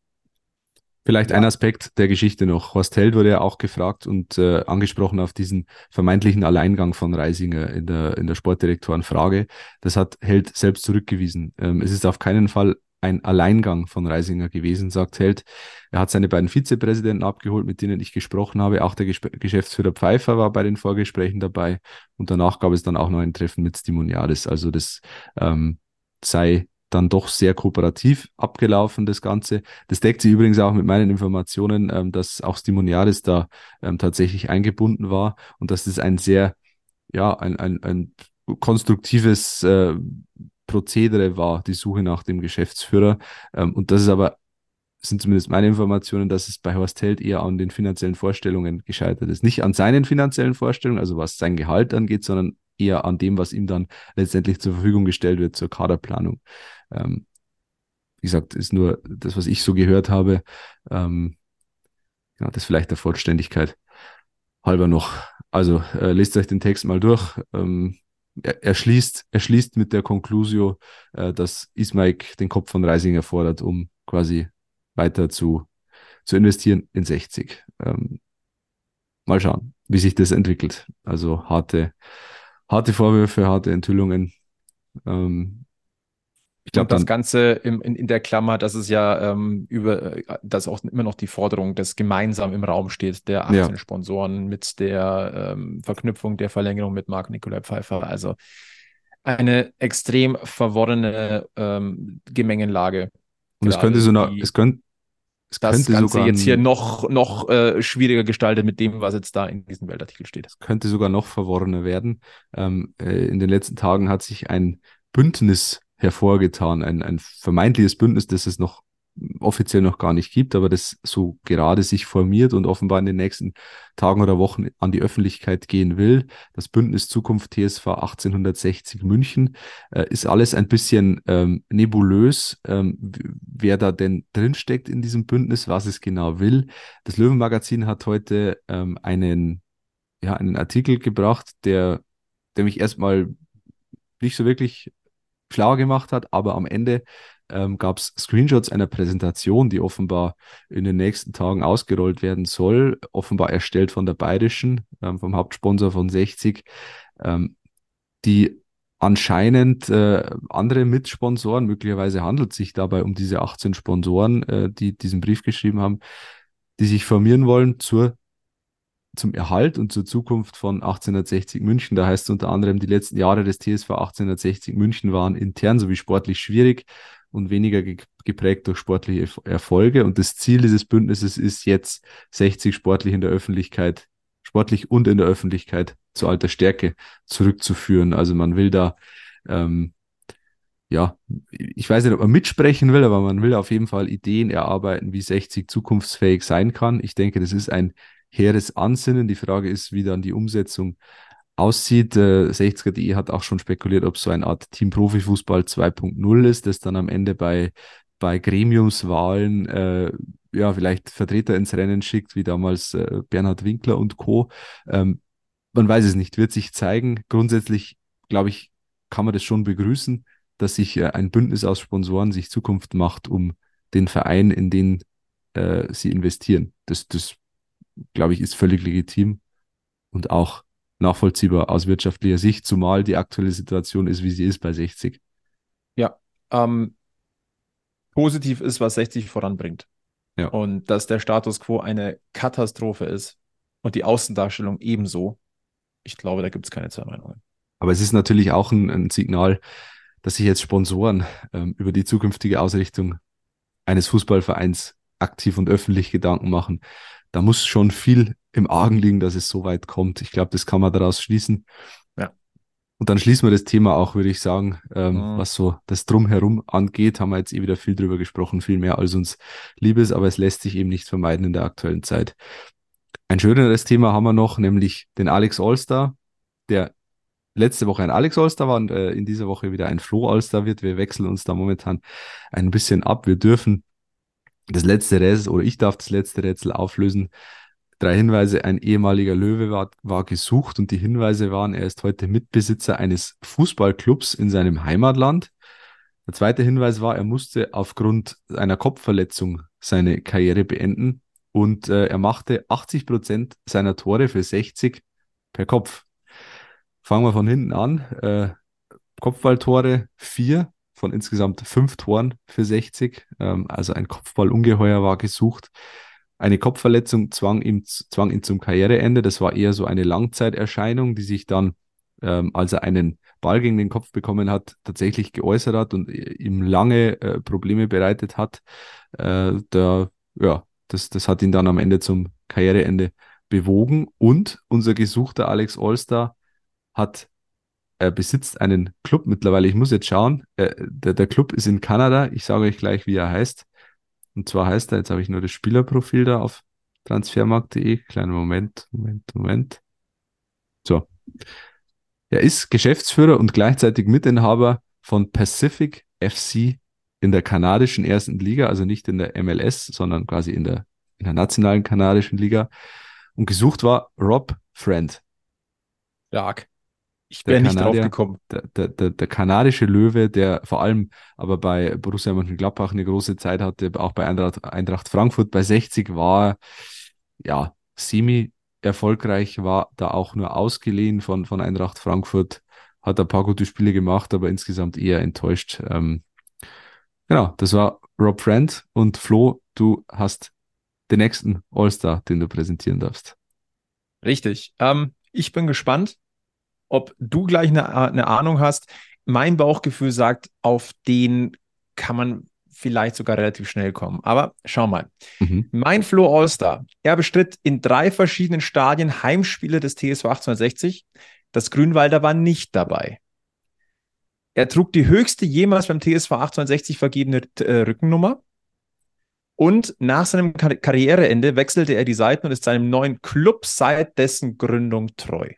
Vielleicht ja. ein Aspekt der Geschichte noch. Horst Held wurde ja auch gefragt und äh, angesprochen auf diesen vermeintlichen Alleingang von Reisinger in der, in der Sportdirektorenfrage. Das hat Held selbst zurückgewiesen. Ähm, es ist auf keinen Fall ein Alleingang von Reisinger gewesen, sagt Held. Er hat seine beiden Vizepräsidenten abgeholt, mit denen ich gesprochen habe. Auch der Ges Geschäftsführer Pfeiffer war bei den Vorgesprächen dabei. Und danach gab es dann auch noch ein Treffen mit Stimonialis. Also das ähm, sei dann doch sehr kooperativ abgelaufen, das Ganze. Das deckt sich übrigens auch mit meinen Informationen, ähm, dass auch Stimonialis da ähm, tatsächlich eingebunden war und dass das ein sehr ja ein, ein, ein konstruktives äh, Prozedere war, die Suche nach dem Geschäftsführer. Ähm, und das ist aber, sind zumindest meine Informationen, dass es bei Horst Held eher an den finanziellen Vorstellungen gescheitert ist. Nicht an seinen finanziellen Vorstellungen, also was sein Gehalt angeht, sondern eher an dem, was ihm dann letztendlich zur Verfügung gestellt wird zur Kaderplanung. Ähm, wie gesagt, ist nur das, was ich so gehört habe. Ähm, ja, das vielleicht der Vollständigkeit halber noch. Also äh, lest euch den Text mal durch. Ähm, er, er, schließt, er schließt mit der Conclusio, äh, dass Ismaik den Kopf von Reising erfordert, um quasi weiter zu, zu investieren in 60. Ähm, mal schauen, wie sich das entwickelt. Also harte, harte Vorwürfe, harte Enthüllungen. Ähm, ich glaube, das Ganze im, in, in der Klammer, dass es ja ähm, über, äh, dass auch immer noch die Forderung des gemeinsam im Raum steht, der 18 ja. Sponsoren mit der ähm, Verknüpfung der Verlängerung mit Marc Nikolai Pfeiffer. Also eine extrem verworrene ähm, Gemengenlage. Und es könnte so eine, es könnte, es das könnte Ganze sogar jetzt hier noch, noch äh, schwieriger gestaltet mit dem, was jetzt da in diesem Weltartikel steht. Es könnte sogar noch verworrener werden. Ähm, äh, in den letzten Tagen hat sich ein Bündnis hervorgetan. Ein, ein vermeintliches Bündnis, das es noch offiziell noch gar nicht gibt, aber das so gerade sich formiert und offenbar in den nächsten Tagen oder Wochen an die Öffentlichkeit gehen will. Das Bündnis Zukunft TSV 1860 München äh, ist alles ein bisschen ähm, nebulös, ähm, wer da denn drinsteckt in diesem Bündnis, was es genau will. Das Löwenmagazin hat heute ähm, einen, ja, einen Artikel gebracht, der, der mich erstmal nicht so wirklich schlau gemacht hat, aber am Ende ähm, gab es Screenshots einer Präsentation, die offenbar in den nächsten Tagen ausgerollt werden soll, offenbar erstellt von der Bayerischen, ähm, vom Hauptsponsor von 60, ähm, die anscheinend äh, andere Mitsponsoren, möglicherweise handelt es sich dabei um diese 18 Sponsoren, äh, die diesen Brief geschrieben haben, die sich formieren wollen zur zum Erhalt und zur Zukunft von 1860 München. Da heißt es unter anderem, die letzten Jahre des TSV 1860 München waren intern sowie sportlich schwierig und weniger ge geprägt durch sportliche Erfolge. Und das Ziel dieses Bündnisses ist jetzt 60 sportlich in der Öffentlichkeit, sportlich und in der Öffentlichkeit zu alter Stärke zurückzuführen. Also man will da, ähm, ja, ich weiß nicht, ob man mitsprechen will, aber man will auf jeden Fall Ideen erarbeiten, wie 60 zukunftsfähig sein kann. Ich denke, das ist ein hehres Ansinnen. Die Frage ist, wie dann die Umsetzung aussieht. Äh, 60er.de hat auch schon spekuliert, ob so eine Art Team Profifußball 2.0 ist, das dann am Ende bei, bei Gremiumswahlen äh, ja vielleicht Vertreter ins Rennen schickt, wie damals äh, Bernhard Winkler und Co. Ähm, man weiß es nicht, wird sich zeigen. Grundsätzlich, glaube ich, kann man das schon begrüßen, dass sich äh, ein Bündnis aus Sponsoren sich Zukunft macht, um den Verein, in den äh, sie investieren. Das, das glaube ich, ist völlig legitim und auch nachvollziehbar aus wirtschaftlicher Sicht, zumal die aktuelle Situation ist, wie sie ist bei 60. Ja, ähm, positiv ist, was 60 voranbringt. Ja. Und dass der Status quo eine Katastrophe ist und die Außendarstellung ebenso. Ich glaube, da gibt es keine zwei Meinungen. Aber es ist natürlich auch ein, ein Signal, dass sich jetzt Sponsoren ähm, über die zukünftige Ausrichtung eines Fußballvereins aktiv und öffentlich Gedanken machen da muss schon viel im Argen liegen, dass es so weit kommt. Ich glaube, das kann man daraus schließen. Ja. Und dann schließen wir das Thema auch, würde ich sagen, ähm, mhm. was so das Drumherum angeht, haben wir jetzt eh wieder viel drüber gesprochen, viel mehr als uns lieb ist, aber es lässt sich eben nicht vermeiden in der aktuellen Zeit. Ein schöneres Thema haben wir noch, nämlich den Alex Allstar, der letzte Woche ein Alex Allstar war und äh, in dieser Woche wieder ein Flo Allstar wird. Wir wechseln uns da momentan ein bisschen ab. Wir dürfen das letzte Rätsel, oder ich darf das letzte Rätsel auflösen. Drei Hinweise, ein ehemaliger Löwe war, war gesucht und die Hinweise waren, er ist heute Mitbesitzer eines Fußballclubs in seinem Heimatland. Der zweite Hinweis war, er musste aufgrund einer Kopfverletzung seine Karriere beenden und äh, er machte 80 Prozent seiner Tore für 60 per Kopf. Fangen wir von hinten an. Äh, Kopfballtore vier, von insgesamt fünf Toren für 60. Ähm, also ein Kopfballungeheuer war gesucht. Eine Kopfverletzung zwang, ihm, zwang ihn zum Karriereende. Das war eher so eine Langzeiterscheinung, die sich dann, ähm, als er einen Ball gegen den Kopf bekommen hat, tatsächlich geäußert hat und ihm lange äh, Probleme bereitet hat. Äh, der, ja, das, das hat ihn dann am Ende zum Karriereende bewogen. Und unser gesuchter Alex Allstar hat er besitzt einen Club mittlerweile. Ich muss jetzt schauen. Äh, der, der Club ist in Kanada. Ich sage euch gleich, wie er heißt. Und zwar heißt er, jetzt habe ich nur das Spielerprofil da auf transfermarkt.de. Kleinen Moment, Moment, Moment. So. Er ist Geschäftsführer und gleichzeitig Mitinhaber von Pacific FC in der kanadischen ersten Liga, also nicht in der MLS, sondern quasi in der, in der nationalen kanadischen Liga. Und gesucht war Rob Friend. Stark. Ich wäre nicht drauf gekommen. Der, der, der, der, kanadische Löwe, der vor allem aber bei Borussia Mönchengladbach eine große Zeit hatte, auch bei Eintracht, Eintracht Frankfurt bei 60 war, ja, semi erfolgreich, war da auch nur ausgeliehen von, von Eintracht Frankfurt, hat ein paar gute Spiele gemacht, aber insgesamt eher enttäuscht. Ähm, genau, das war Rob Friend und Flo, du hast den nächsten All-Star, den du präsentieren darfst. Richtig. Ähm, ich bin gespannt, ob du gleich eine, eine Ahnung hast. Mein Bauchgefühl sagt, auf den kann man vielleicht sogar relativ schnell kommen. Aber schau mal. Mhm. Mein Flo Allstar, er bestritt in drei verschiedenen Stadien Heimspiele des TSV 1860. Das Grünwalder war nicht dabei. Er trug die höchste jemals beim TSV 1860 vergebene äh, Rückennummer. Und nach seinem Kar Karriereende wechselte er die Seiten und ist seinem neuen Club seit dessen Gründung treu.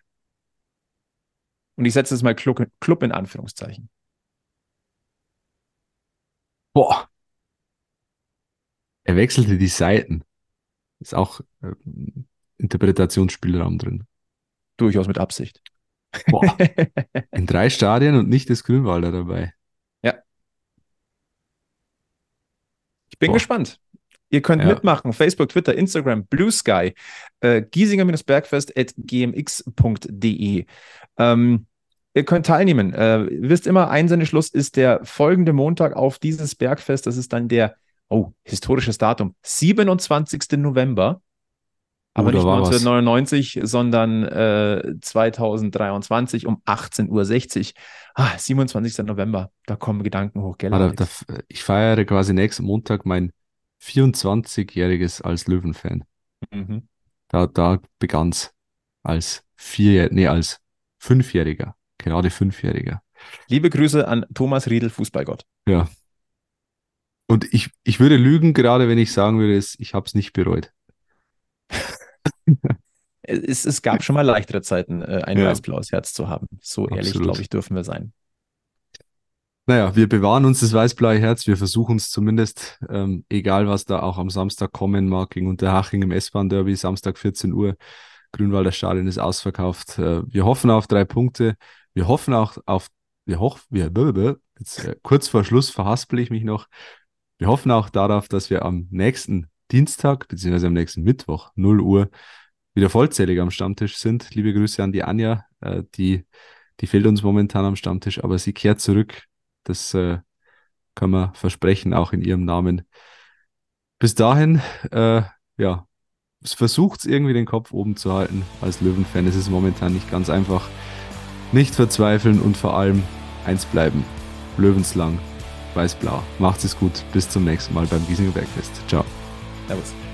Und ich setze jetzt mal Club, Club in Anführungszeichen. Boah. Er wechselte die Seiten. Ist auch äh, Interpretationsspielraum drin. Durchaus mit Absicht. Boah. In drei Stadien und nicht das Grünwalder dabei. Ja. Ich bin Boah. gespannt. Ihr könnt ja. mitmachen. Facebook, Twitter, Instagram, Blue Sky, äh, Giesinger-Bergfest at gmx.de. Ähm, ihr könnt teilnehmen. Äh, ihr wisst immer, Einsendeschluss ist der folgende Montag auf dieses Bergfest. Das ist dann der, oh, historisches Datum, 27. November. Aber oh, nicht 1999, was. sondern äh, 2023 um 18.60 Uhr. Ah, 27. November, da kommen Gedanken hoch, gell? Ah, da, da, ich feiere quasi nächsten Montag mein 24-jähriges als Löwenfan. Mhm. Da, da begann es als vier, nee, als Fünfjähriger gerade Fünfjähriger. Liebe Grüße an Thomas Riedel, Fußballgott. Ja. Und ich, ich würde lügen, gerade wenn ich sagen würde, ich habe es nicht bereut. es, es gab schon mal leichtere Zeiten, äh, ein ja. weiß-blaues Herz zu haben. So Absolut. ehrlich, glaube ich, dürfen wir sein. Naja, wir bewahren uns das weiß-blaue Herz. Wir versuchen es zumindest, ähm, egal was da auch am Samstag kommen mag, gegen Unterhaching im S-Bahn-Derby, Samstag 14 Uhr. Grünwalder Stadion ist ausverkauft. Äh, wir hoffen auf drei Punkte. Wir hoffen auch auf, wir hoffen, wir, jetzt äh, kurz vor Schluss verhaspel ich mich noch. Wir hoffen auch darauf, dass wir am nächsten Dienstag, beziehungsweise am nächsten Mittwoch, 0 Uhr, wieder vollzählig am Stammtisch sind. Liebe Grüße an die Anja, äh, die, die fehlt uns momentan am Stammtisch, aber sie kehrt zurück. Das äh, kann man versprechen, auch in ihrem Namen. Bis dahin, äh, ja, versucht irgendwie den Kopf oben zu halten als Löwenfan. Es ist momentan nicht ganz einfach. Nicht verzweifeln und vor allem eins bleiben. Löwenslang, weiß-blau. Macht es gut. Bis zum nächsten Mal beim Giesinger Bergfest. Ciao. Servus.